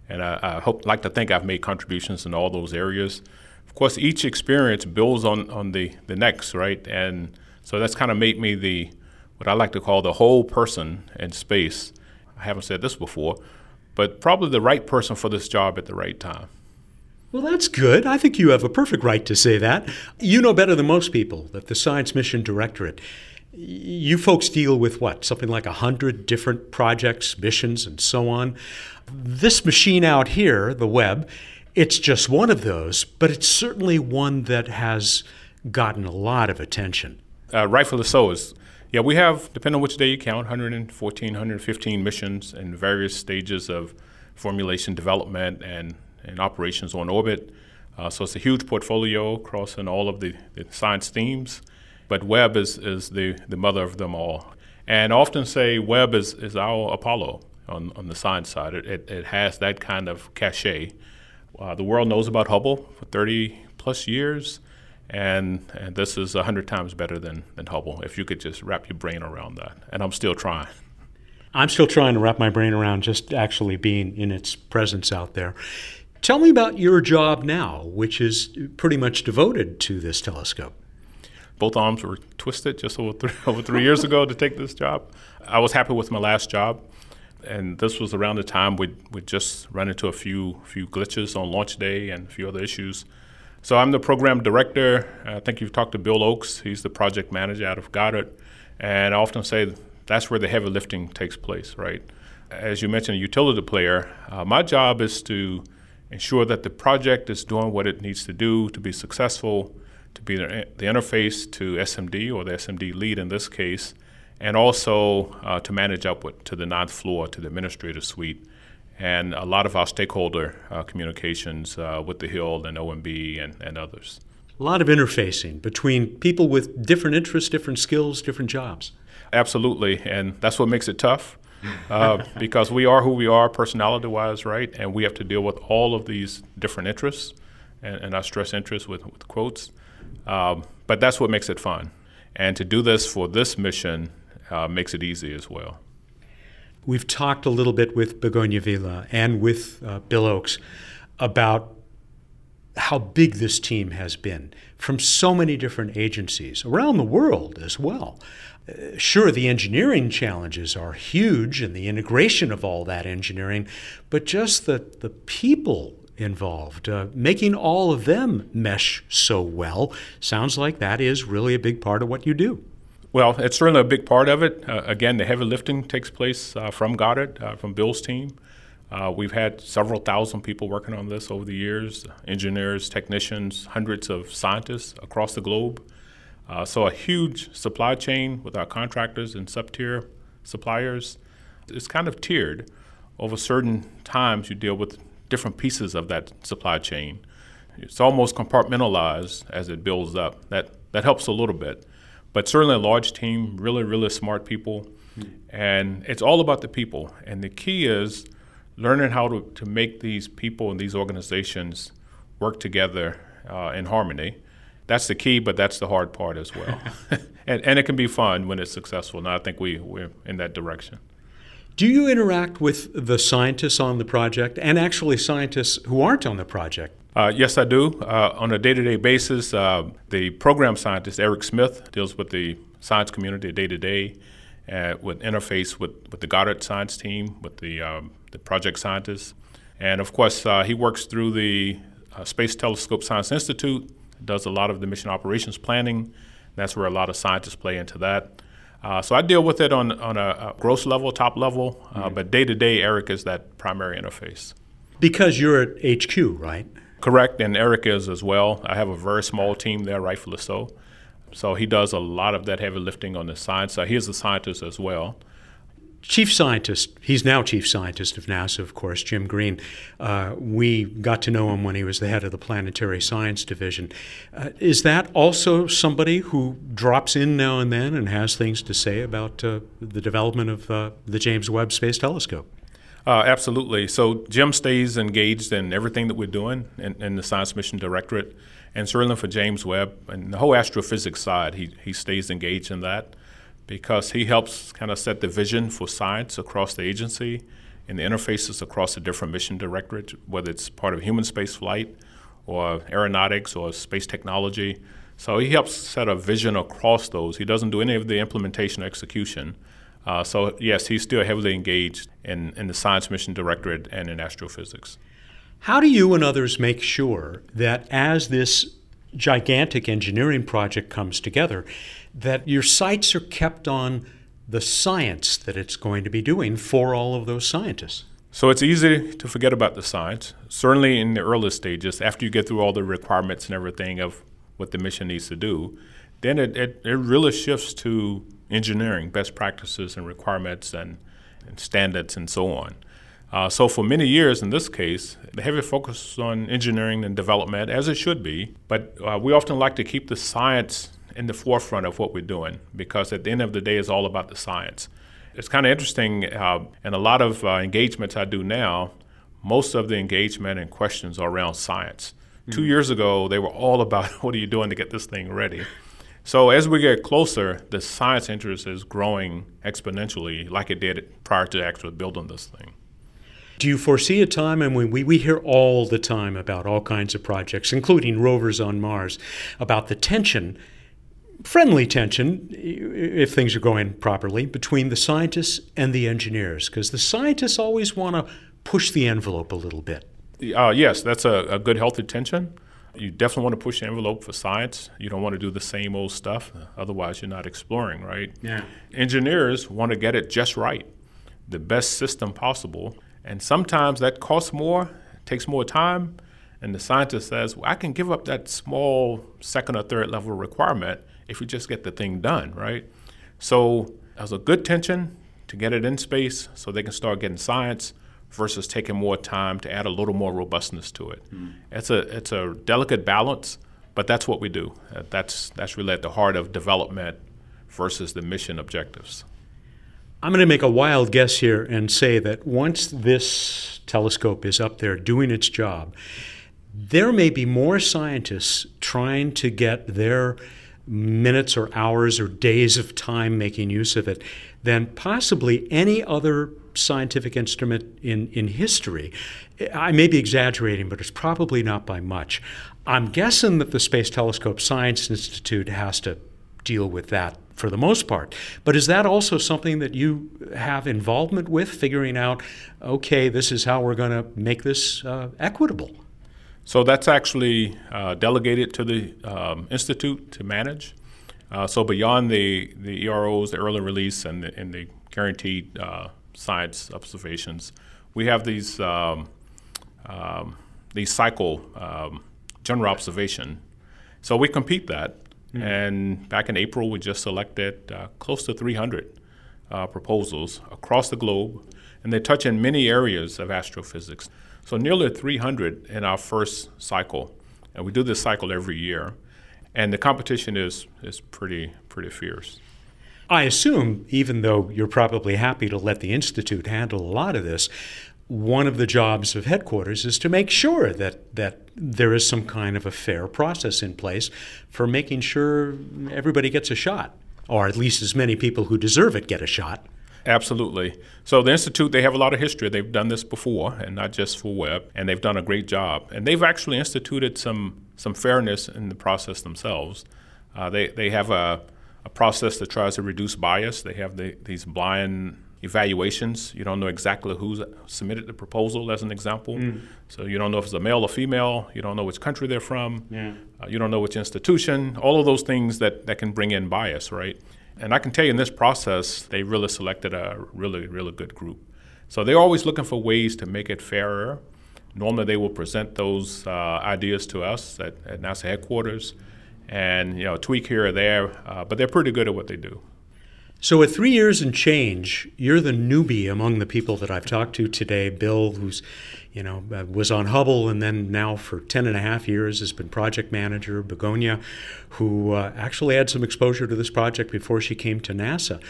and I, I hope like to think I've made contributions in all those areas. Of course, each experience builds on, on the, the next, right? And so that's kind of made me the what I like to call the whole person in space. I haven't said this before, but probably the right person for this job at the right time. Well, that's good. I think you have a perfect right to say that. You know better than most people that the Science Mission Directorate, you folks deal with what? Something like a hundred different projects, missions, and so on. This machine out here, the Webb, it's just one of those, but it's certainly one that has gotten a lot of attention. Uh, rightfully so. Is yeah, we have, depending on which day you count, 114, 115 missions in various stages of formulation, development, and and operations on orbit. Uh, so it's a huge portfolio crossing all of the, the, science themes. But Webb is, is the, the mother of them all. And often say Webb is, is our Apollo on, on the science side. It, it, it has that kind of cachet. Uh, the world knows about Hubble for 30 plus years, and, and this is 100 times better than, than Hubble, if you could just wrap your brain around that. And I'm still trying. I'm still trying to wrap my brain around just actually being in its presence out there. Tell me about your job now, which is pretty much devoted to this telescope. Both arms were twisted just over three, over three years ago to take this job. I was happy with my last job, and this was around the time we we just ran into a few few glitches on launch day and a few other issues. So I'm the program director. I think you've talked to Bill Ochs. He's the project manager out of Goddard, and I often say that's where the heavy lifting takes place, right? As you mentioned, a utility player. Uh, my job is to ensure that the project is doing what it needs to do to be successful, to be the, the interface to SMD or the SMD lead in this case, and also uh, to manage upward to the ninth floor, to the administrative suite, and a lot of our stakeholder uh, communications uh, with the Hill and OMB and, and others. A lot of interfacing between people with different interests, different skills, different jobs. Absolutely, and that's what makes it tough uh, because we are who we are personality wise, right? And we have to deal with all of these different interests, and, and I stress interests with, with quotes. Um, but that's what makes it fun. And to do this for this mission uh, makes it easy as well. We've talked a little bit with Begoña Vila and with uh, Bill Ochs about how big this team has been from so many different agencies around the world as well. Uh, sure, the engineering challenges are huge and the integration of all that engineering, but just the, the people involved, uh, making all of them mesh so well, sounds like that is really a big part of what you do. Well, it's certainly a big part of it. Uh, again, the heavy lifting takes place uh, from Goddard, uh, from Bill's team. Uh, we've had several thousand people working on this over the years engineers, technicians, hundreds of scientists across the globe. Uh, so a huge supply chain with our contractors and sub-tier suppliers. It's kind of tiered. Over certain times, you deal with different pieces of that supply chain. It's almost compartmentalized as it builds up. That that helps a little bit, but certainly a large team, really really smart people, mm. and it's all about the people. And the key is learning how to, to make these people and these organizations work together uh, in harmony that's the key, but that's the hard part as well. and, and it can be fun when it's successful. And I think we, we're in that direction. Do you interact with the scientists on the project and actually scientists who aren't on the project? Uh, yes, I do. Uh, on a day to day basis, uh, the program scientist, Eric Smith, deals with the science community day to day, with interface with, with the Goddard science team, with the, um, the project scientists. And of course, uh, he works through the uh, Space Telescope Science Institute does a lot of the mission operations planning. That's where a lot of scientists play into that. Uh, so I deal with it on, on a, a gross level, top level, uh, mm-hmm. but day to day, Eric is that primary interface. Because you're at HQ, right? Correct, and Eric is as well. I have a very small team there, rightfully so. So he does a lot of that heavy lifting on the science side. He is a scientist as well chief scientist, he's now chief scientist of NASA, of course, Jim Green. Uh, we got to know him when he was the head of the Planetary Science Division. Uh, is that also somebody who drops in now and then and has things to say about uh, the development of uh, the James Webb Space Telescope? Uh, absolutely. So Jim stays engaged in everything that we're doing in, in, the Science Mission Directorate, and certainly for James Webb and the whole astrophysics side, he, he stays engaged in that because he helps kind of set the vision for science across the agency and the interfaces across the different mission directorates, whether it's part of human space flight or aeronautics or space technology. So he helps set a vision across those. He doesn't do any of the implementation or execution. Uh, so, yes, he's still heavily engaged in, in the Science Mission Directorate and in astrophysics. How do you and others make sure that as this gigantic engineering project comes together, that your sights are kept on the science that it's going to be doing for all of those scientists? So it's easy to forget about the science. Certainly in the early stages, after you get through all the requirements and everything of what the mission needs to do, then it, it, it really shifts to engineering, best practices and requirements and, and standards and so on. Uh, so for many years, in this case, the heavy focus on engineering and development, as it should be, but uh, we often like to keep the science in the forefront of what we're doing because at the end of the day, it's all about the science. It's kind of interesting, uh, and a lot of uh, engagements I do now, most of the engagement and questions are around science. Mm-hmm. Two years ago, they were all about what are you doing to get this thing ready. So as we get closer, the science interest is growing exponentially, like it did prior to actually building this thing. Do you foresee a time, and we, we hear all the time about all kinds of projects, including rovers on Mars, about the tension, friendly tension, if things are going properly, between the scientists and the engineers? Because the scientists always want to push the envelope a little bit. Uh, yes, that's a, a good, healthy tension you definitely want to push the envelope for science. You don't want to do the same old stuff. Otherwise, you're not exploring, right? Yeah. Engineers want to get it just right, the best system possible. And sometimes that costs more, takes more time. And the scientist says, well, I can give up that small second or third level requirement if we just get the thing done, right? So there's a good tension to get it in space so they can start getting science versus taking more time to add a little more robustness to it. Mm. It's a it's a delicate balance, but that's what we do. Uh, that's that's really at the heart of development versus the mission objectives. I'm going to make a wild guess here and say that once this telescope is up there doing its job, there may be more scientists trying to get their minutes or hours or days of time making use of it than possibly any other scientific instrument in, in history. I may be exaggerating, but it's probably not by much. I'm guessing that the Space Telescope Science Institute has to deal with that for the most part. But is that also something that you have involvement with, figuring out, okay, this is how we're going to make this uh, equitable? So that's actually uh, delegated to the um, Institute to manage. Uh, so beyond the, the EROs, the early release, and the, and the guaranteed uh, science observations. We have these um, um, these cycle um, general observation. So we compete that. Mm-hmm. And back in April, we just selected uh, close to 300 uh, proposals across the globe, and they touch in many areas of astrophysics. So nearly 300 in our first cycle, and we do this cycle every year. And the competition is is pretty pretty fierce. I assume, even though you're probably happy to let the Institute handle a lot of this, one of the jobs of headquarters is to make sure that, that there is some kind of a fair process in place for making sure everybody gets a shot, or at least as many people who deserve it get a shot. Absolutely. So the institute they have a lot of history. They've done this before, and not just for Webb, and they've done a great job. And they've actually instituted some some fairness in the process themselves. Uh, they they have a a process that tries to reduce bias. They have the, these blind evaluations. You don't know exactly who's submitted the proposal, as an example. Mm. So you don't know if it's a male or female. You don't know which country they're from. Yeah. Uh, you don't know which institution. All of those things that, that can bring in bias, right? And I can tell you in this process, they really selected a really, really good group. So they're always looking for ways to make it fairer. Normally, they will present those uh, ideas to us at, at NASA headquarters and you know tweak here or there, uh, but they're pretty good at what they do. So at three years and change, you're the newbie among the people that I've talked to today. Bill, who's you know uh, was on Hubble and then now for 10 and a half years has been project manager. Begoña, who uh, actually had some exposure to this project before she came to NASA.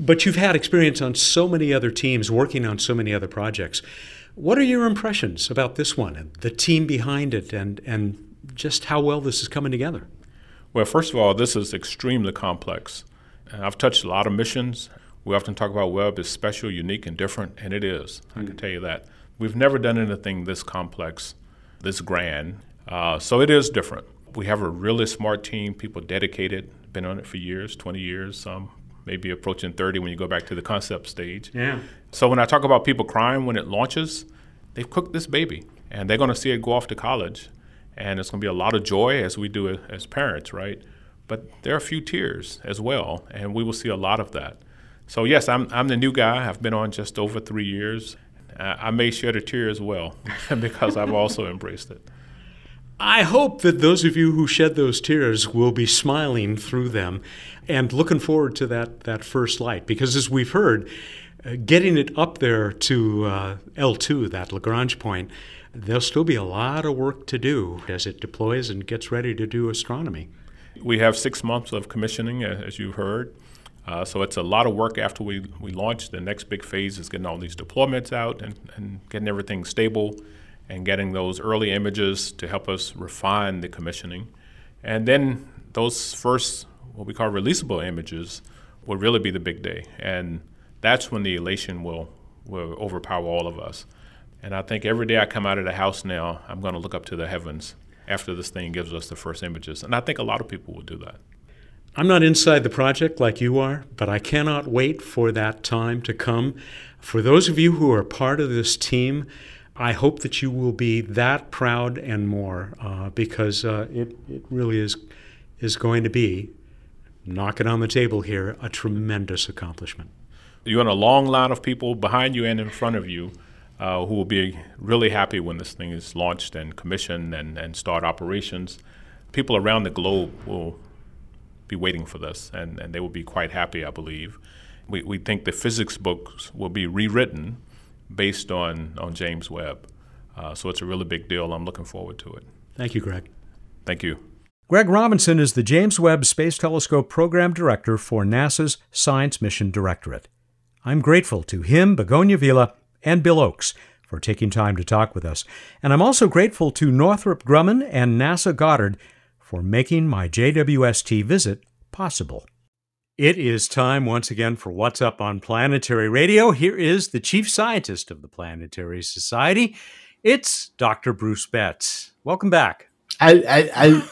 but you've had experience on so many other teams, working on so many other projects. What are your impressions about this one and the team behind it and, and just how well this is coming together? Well, first of all, this is extremely complex. I've touched a lot of missions. We often talk about Webb as special, unique, and different, and it is. Mm-hmm. I can tell you that. We've never done anything this complex, this grand. Uh, so it is different. We have a really smart team, people dedicated, been on it for years 20 years, some maybe approaching 30 when you go back to the concept stage. Yeah. So when I talk about people crying when it launches, they've cooked this baby and they're going to see it go off to college. And it's going to be a lot of joy as we do it as parents, right? But there are a few tears as well, and we will see a lot of that. So, yes, I'm, I'm the new guy. I've been on just over three years. I may shed a tear as well because I've also embraced it. I hope that those of you who shed those tears will be smiling through them and looking forward to that, that first light. Because as we've heard, uh, getting it up there to uh, L2, that Lagrange point, there'll still be a lot of work to do as it deploys and gets ready to do astronomy. We have six months of commissioning, as you've heard. Uh, so it's a lot of work after we, we launch. The next big phase is getting all these deployments out and, and getting everything stable and getting those early images to help us refine the commissioning. And then those first, what we call releasable images, will really be the big day. And that's when the elation will, will overpower all of us. And I think every day I come out of the house now, I'm going to look up to the heavens after this thing gives us the first images. And I think a lot of people will do that. I'm not inside the project like you are, but I cannot wait for that time to come. For those of you who are part of this team, I hope that you will be that proud and more uh, because uh, it, it really is, is going to be, knocking on the table here, a tremendous accomplishment. You're in a long line of people behind you and in front of you uh, who will be really happy when this thing is launched and commissioned and, and start operations. People around the globe will be waiting for this, and, and they will be quite happy, I believe. We, we think the physics books will be rewritten based on, on James Webb. Uh, so it's a really big deal. I'm looking forward to it. Thank you, Greg. Thank you. Greg Robinson is the James Webb Space Telescope Program Director for NASA's Science Mission Directorate. I'm grateful to him, Begoña Vila, and Bill Ochs for taking time to talk with us. And I'm also grateful to Northrop Grumman and NASA Goddard for making my JWST visit possible. It is time once again for What's Up on Planetary Radio. Here is the chief scientist of the Planetary Society. It's Dr. Bruce Betts. Welcome back. I, I,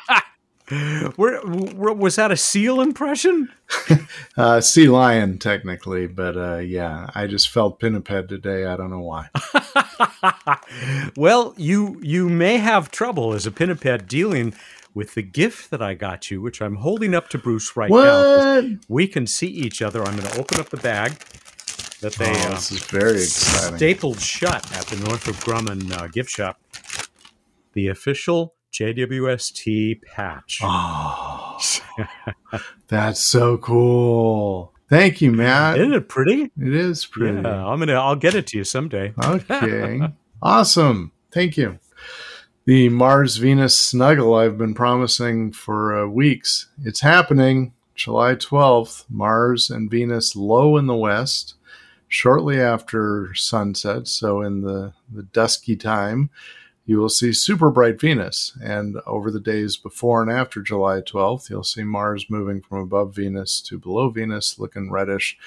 I... was that a seal impression? uh, sea lion, technically, but uh, yeah, I just felt pinniped today. I don't know why. well, you you may have trouble as a pinniped dealing with the gift that I got you, which I'm holding up to Bruce right what? now. We can see each other. I'm going to open up the bag that they oh, this uh, is very exciting. stapled shut at the Northrop Grumman uh, gift shop. The official JWST patch. Oh, that's so cool. Thank you, Matt. Isn't it pretty? It is pretty. Yeah, I'm gonna. I'll get it to you someday. Okay. awesome. Thank you the Mars Venus snuggle I've been promising for uh, weeks. It's happening July 12th, Mars and Venus low in the west, shortly after sunset. So, in the, the dusky time, you will see super bright Venus. And over the days before and after July 12th, you'll see Mars moving from above Venus to below Venus, looking reddish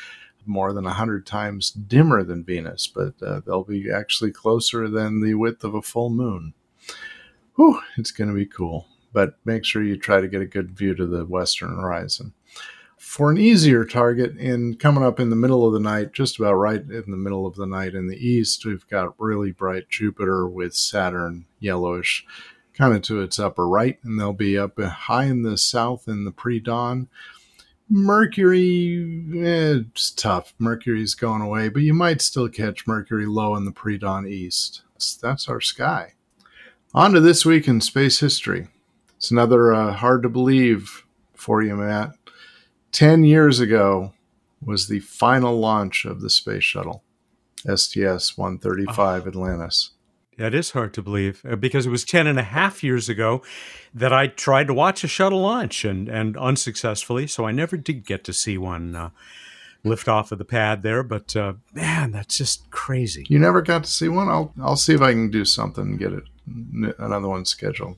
more than 100 times dimmer than Venus, but uh, they'll be actually closer than the width of a full moon whew, it's going to be cool. But make sure you try to get a good view to the western horizon. For an easier target, in coming up in the middle of the night, just about right in the middle of the night in the east, we've got really bright Jupiter with Saturn yellowish kind of to its upper right, and they'll be up high in the south in the pre dawn. Mercury, eh, it's tough. Mercury's going away, but you might still catch Mercury low in the pre dawn east. That's our sky. On to this week in space history. It's another uh, hard to believe for you, Matt. 10 years ago was the final launch of the space shuttle, STS 135 oh. Atlantis. That is hard to believe uh, because it was 10 and a half years ago that I tried to watch a shuttle launch and, and unsuccessfully. So I never did get to see one uh, lift off of the pad there. But uh, man, that's just crazy. You never got to see one. I'll I'll see if I can do something and get it another one scheduled.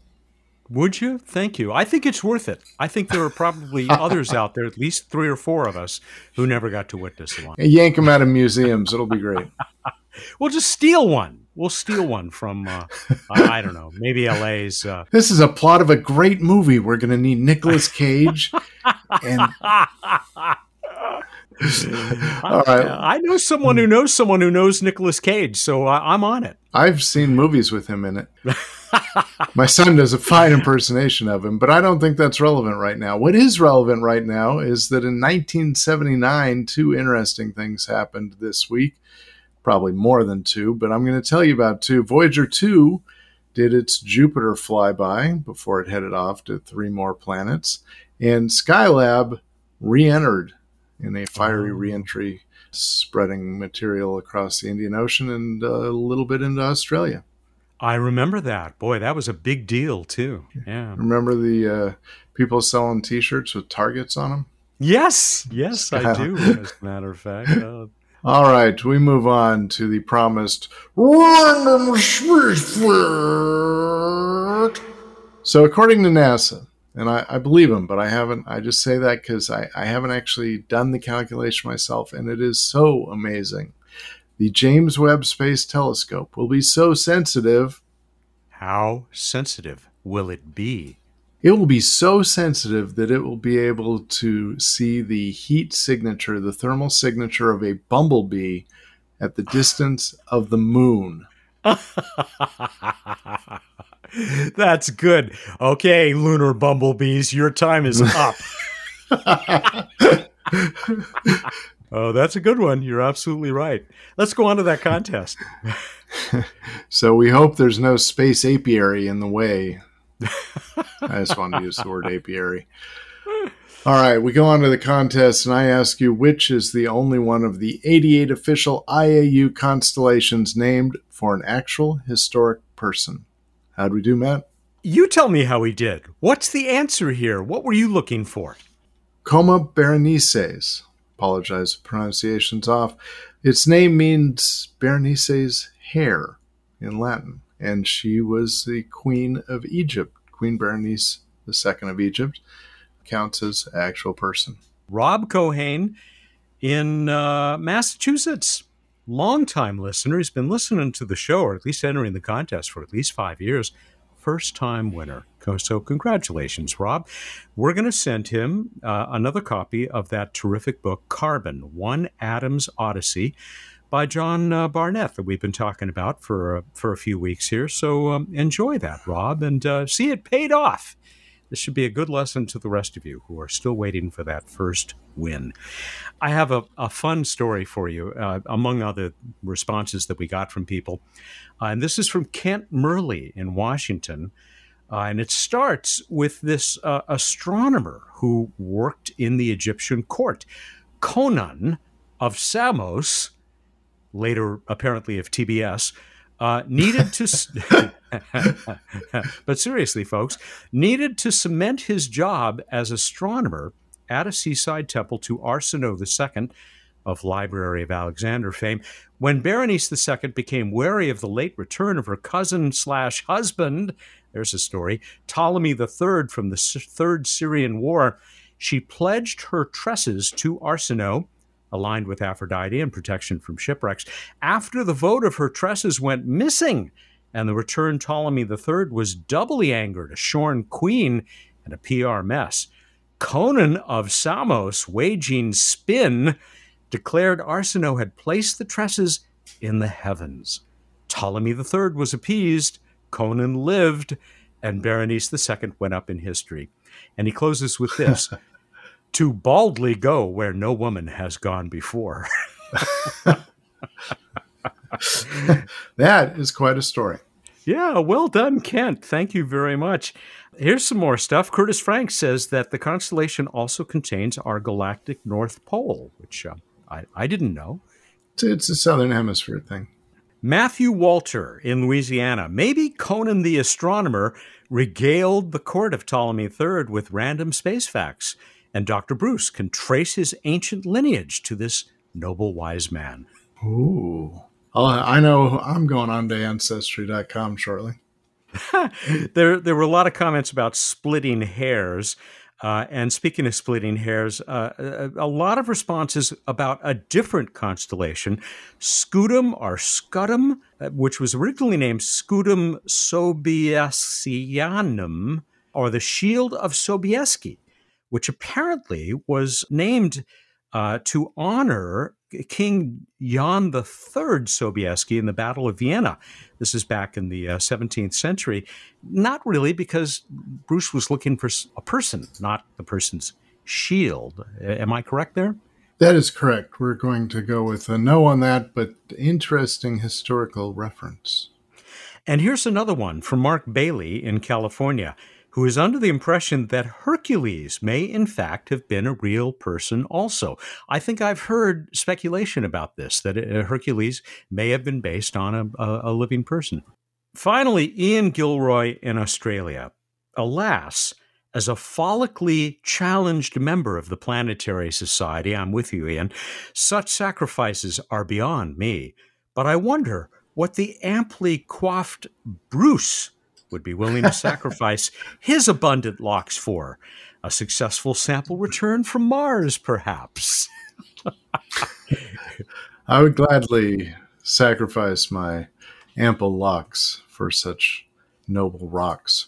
Would you? Thank you. I think it's worth it. I think there are probably others out there, at least three or four of us, who never got to witness one. Yank them out of museums. It'll be great. we'll just steal one. We'll steal one from, uh, I don't know, maybe LA's. Uh... This is a plot of a great movie. We're going to need Nicolas Cage and. All right. I know someone who knows someone who knows Nicolas Cage, so I'm on it. I've seen movies with him in it. My son does a fine impersonation of him, but I don't think that's relevant right now. What is relevant right now is that in 1979, two interesting things happened this week. Probably more than two, but I'm going to tell you about two. Voyager 2 did its Jupiter flyby before it headed off to three more planets, and Skylab re entered in a fiery oh. reentry, spreading material across the Indian Ocean and a little bit into Australia. I remember that. Boy, that was a big deal too. Yeah. Remember the uh, people selling T-shirts with targets on them? Yes, yes, I do. As a matter of fact. Uh, All right, we move on to the promised random space So, according to NASA, and I, I, believe him, but I haven't. I just say that because I, I haven't actually done the calculation myself, and it is so amazing. The James Webb Space Telescope will be so sensitive. How sensitive will it be? It will be so sensitive that it will be able to see the heat signature, the thermal signature of a bumblebee at the distance of the moon. That's good. Okay, lunar bumblebees, your time is up. oh, that's a good one. You're absolutely right. Let's go on to that contest. so we hope there's no space apiary in the way. I just wanted to use the word apiary. All right, we go on to the contest, and I ask you which is the only one of the 88 official IAU constellations named for an actual historic person. How'd we do, Matt? You tell me how we did. What's the answer here? What were you looking for? Coma Berenices. Apologize if pronunciation's off. Its name means Berenice's hair in Latin, and she was the queen of Egypt. Queen Berenice II of Egypt counts as actual person. Rob Cohane in uh, Massachusetts longtime listener. He's been listening to the show, or at least entering the contest for at least five years. First time winner. So, congratulations, Rob. We're going to send him uh, another copy of that terrific book, Carbon One Atom's Odyssey by John uh, Barnett that we've been talking about for, uh, for a few weeks here. So, um, enjoy that, Rob, and uh, see it paid off. This should be a good lesson to the rest of you who are still waiting for that first win. I have a, a fun story for you, uh, among other responses that we got from people. Uh, and this is from Kent Murley in Washington. Uh, and it starts with this uh, astronomer who worked in the Egyptian court, Conan of Samos, later apparently of TBS, uh, needed to, but seriously, folks, needed to cement his job as astronomer at a seaside temple to Arsinoe II of Library of Alexander fame. When Berenice II became wary of the late return of her cousin slash husband, there's a story, Ptolemy III from the Third Syrian War, she pledged her tresses to Arsinoe aligned with Aphrodite and protection from shipwrecks. After the vote of her tresses went missing and the returned Ptolemy III was doubly angered, a shorn queen, and a PR mess. Conan of Samos, waging spin, declared Arsinoe had placed the tresses in the heavens. Ptolemy III was appeased, Conan lived, and Berenice II went up in history. And he closes with this to baldly go where no woman has gone before. that is quite a story. Yeah, well done, Kent. Thank you very much. Here's some more stuff. Curtis Frank says that the constellation also contains our galactic North Pole, which uh, I, I didn't know. It's, it's a Southern Hemisphere thing. Matthew Walter in Louisiana. Maybe Conan the astronomer regaled the court of Ptolemy III with random space facts and Dr. Bruce can trace his ancient lineage to this noble wise man. Ooh. I know I'm going on to Ancestry.com shortly. there, there were a lot of comments about splitting hairs. Uh, and speaking of splitting hairs, uh, a, a, lot of responses about a different constellation, Scutum or Scutum, uh, which was originally named Scutum Sobiesianum, or the Shield of Sobieski, which apparently was named uh, to honor King Jan III Sobieski in the Battle of Vienna. This is back in the uh, 17th century. Not really, because Bruce was looking for a person, not the person's shield. Am I correct there? That is correct. We're going to go with a no on that, but interesting historical reference. And here's another one from Mark Bailey in California who is under the impression that Hercules may, in fact, have been a real person also. I think I've heard speculation about this, that uh, Hercules may have been based on a, a, living person. Finally, Ian Gilroy in Australia. Alas, as a follically challenged member of the Planetary Society, I'm with you, Ian, such sacrifices are beyond me. But I wonder what the amply coiffed Bruce would be willing to sacrifice his abundant locks for. A successful sample return from Mars, perhaps. I would gladly sacrifice my ample locks for such noble rocks.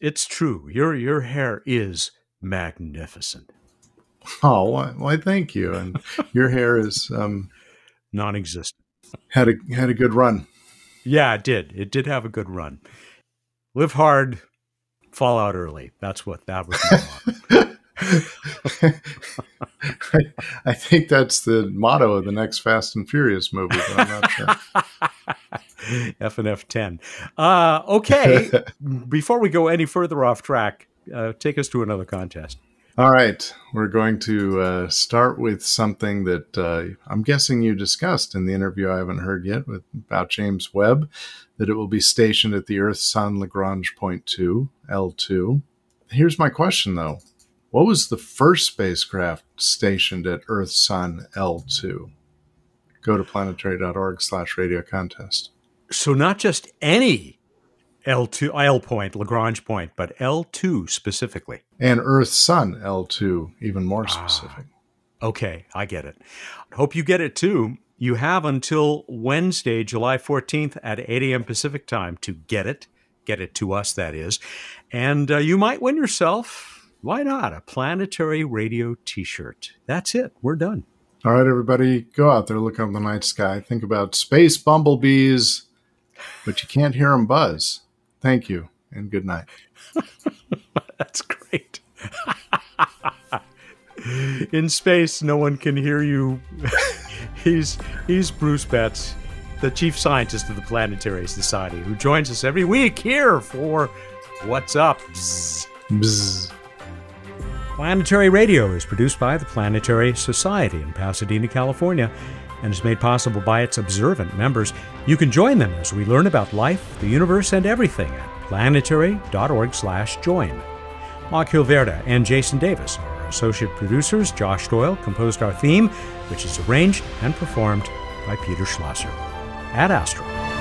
It's true. Your your hair is magnificent. Oh, why, why thank you. And your hair is um, non-existent. Had a had a good run. Yeah, it did. It did have a good run live hard, fall out early. That's what that was. I, I, think that's the motto of the next Fast and Furious movie, but I'm not sure. F and F ten. Uh, okay, before we go any further off track, uh, take us to another contest. All right, we're going to uh, start with something that uh, I'm guessing you discussed in the interview I haven't heard yet with about James Webb, that it will be stationed at the Earth Sun Lagrange Point 2, L2. Here's my question though. What was the first spacecraft stationed at Earth Sun L2? Go to planetary.org slash radio contest. So not just any L2 L point, Lagrange point, but L2 specifically. And Earth Sun L2 even more ah. specific. Ah, okay, I get it. Hope you get it too. You have until Wednesday, July 14th at 8 a.m. Pacific time to get it. Get it to us, that is. And uh, you might win yourself, why not, a planetary radio t shirt. That's it. We're done. All right, everybody, go out there, look up the night sky, think about space bumblebees, but you can't hear them buzz. Thank you and good night. That's great. In space, no one can hear you. he's he's Bruce Betts, the chief scientist of the Planetary Society, who joins us every week here for What's Up. Bzz. Bzz. Planetary Radio is produced by the Planetary Society in Pasadena, California and is made possible by its observant members. You can join them as we learn about life, the universe, and everything at planetary.org/join. Mark Hilverda and Jason Davis are our associate producers. Josh Doyle composed our theme, which is arranged and performed by Peter Schlosser. Ad Astra.